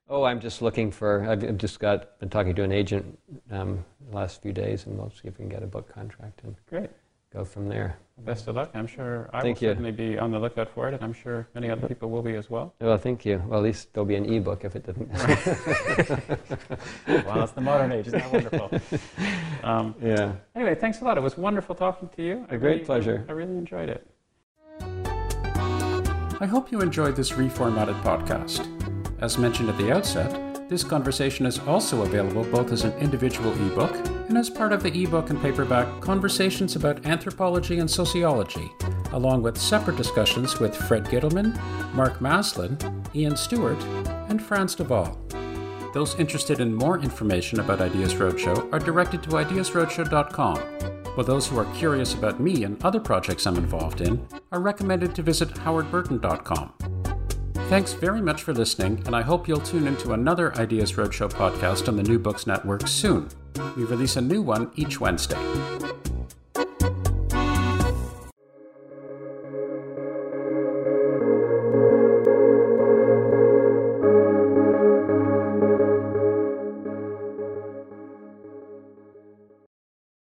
Oh, I'm just looking for. I've I've just got been talking to an agent um, the last few days, and we'll see if we can get a book contract and Great. Go from there. Best of luck. I'm sure I Thank will you. certainly be on the lookout for it, and I'm sure many other people will be as well. Well, thank you. Well, at least there'll be an e-book if it didn't. wow, it's the modern age. Isn't that wonderful? Um, yeah. anyway, thanks a lot. It was wonderful talking to you. I A great really- pleasure. I really enjoyed it. I hope you enjoyed this reformatted podcast. As mentioned at the outset, This conversation is also available both as an individual ebook and as part of the ebook and paperback Conversations about Anthropology and Sociology, along with separate discussions with Fred Gittleman, Mark Maslin, Ian Stewart, and Frans de Waal. Those interested in more information about Ideas Roadshow are directed to ideasroadshow.com, while those who are curious about me and other projects I'm involved in are recommended to visit howardburton.com. Thanks very much for listening, and I hope you'll tune into another Ideas Roadshow podcast on the New Books Network soon. We release a new one each Wednesday.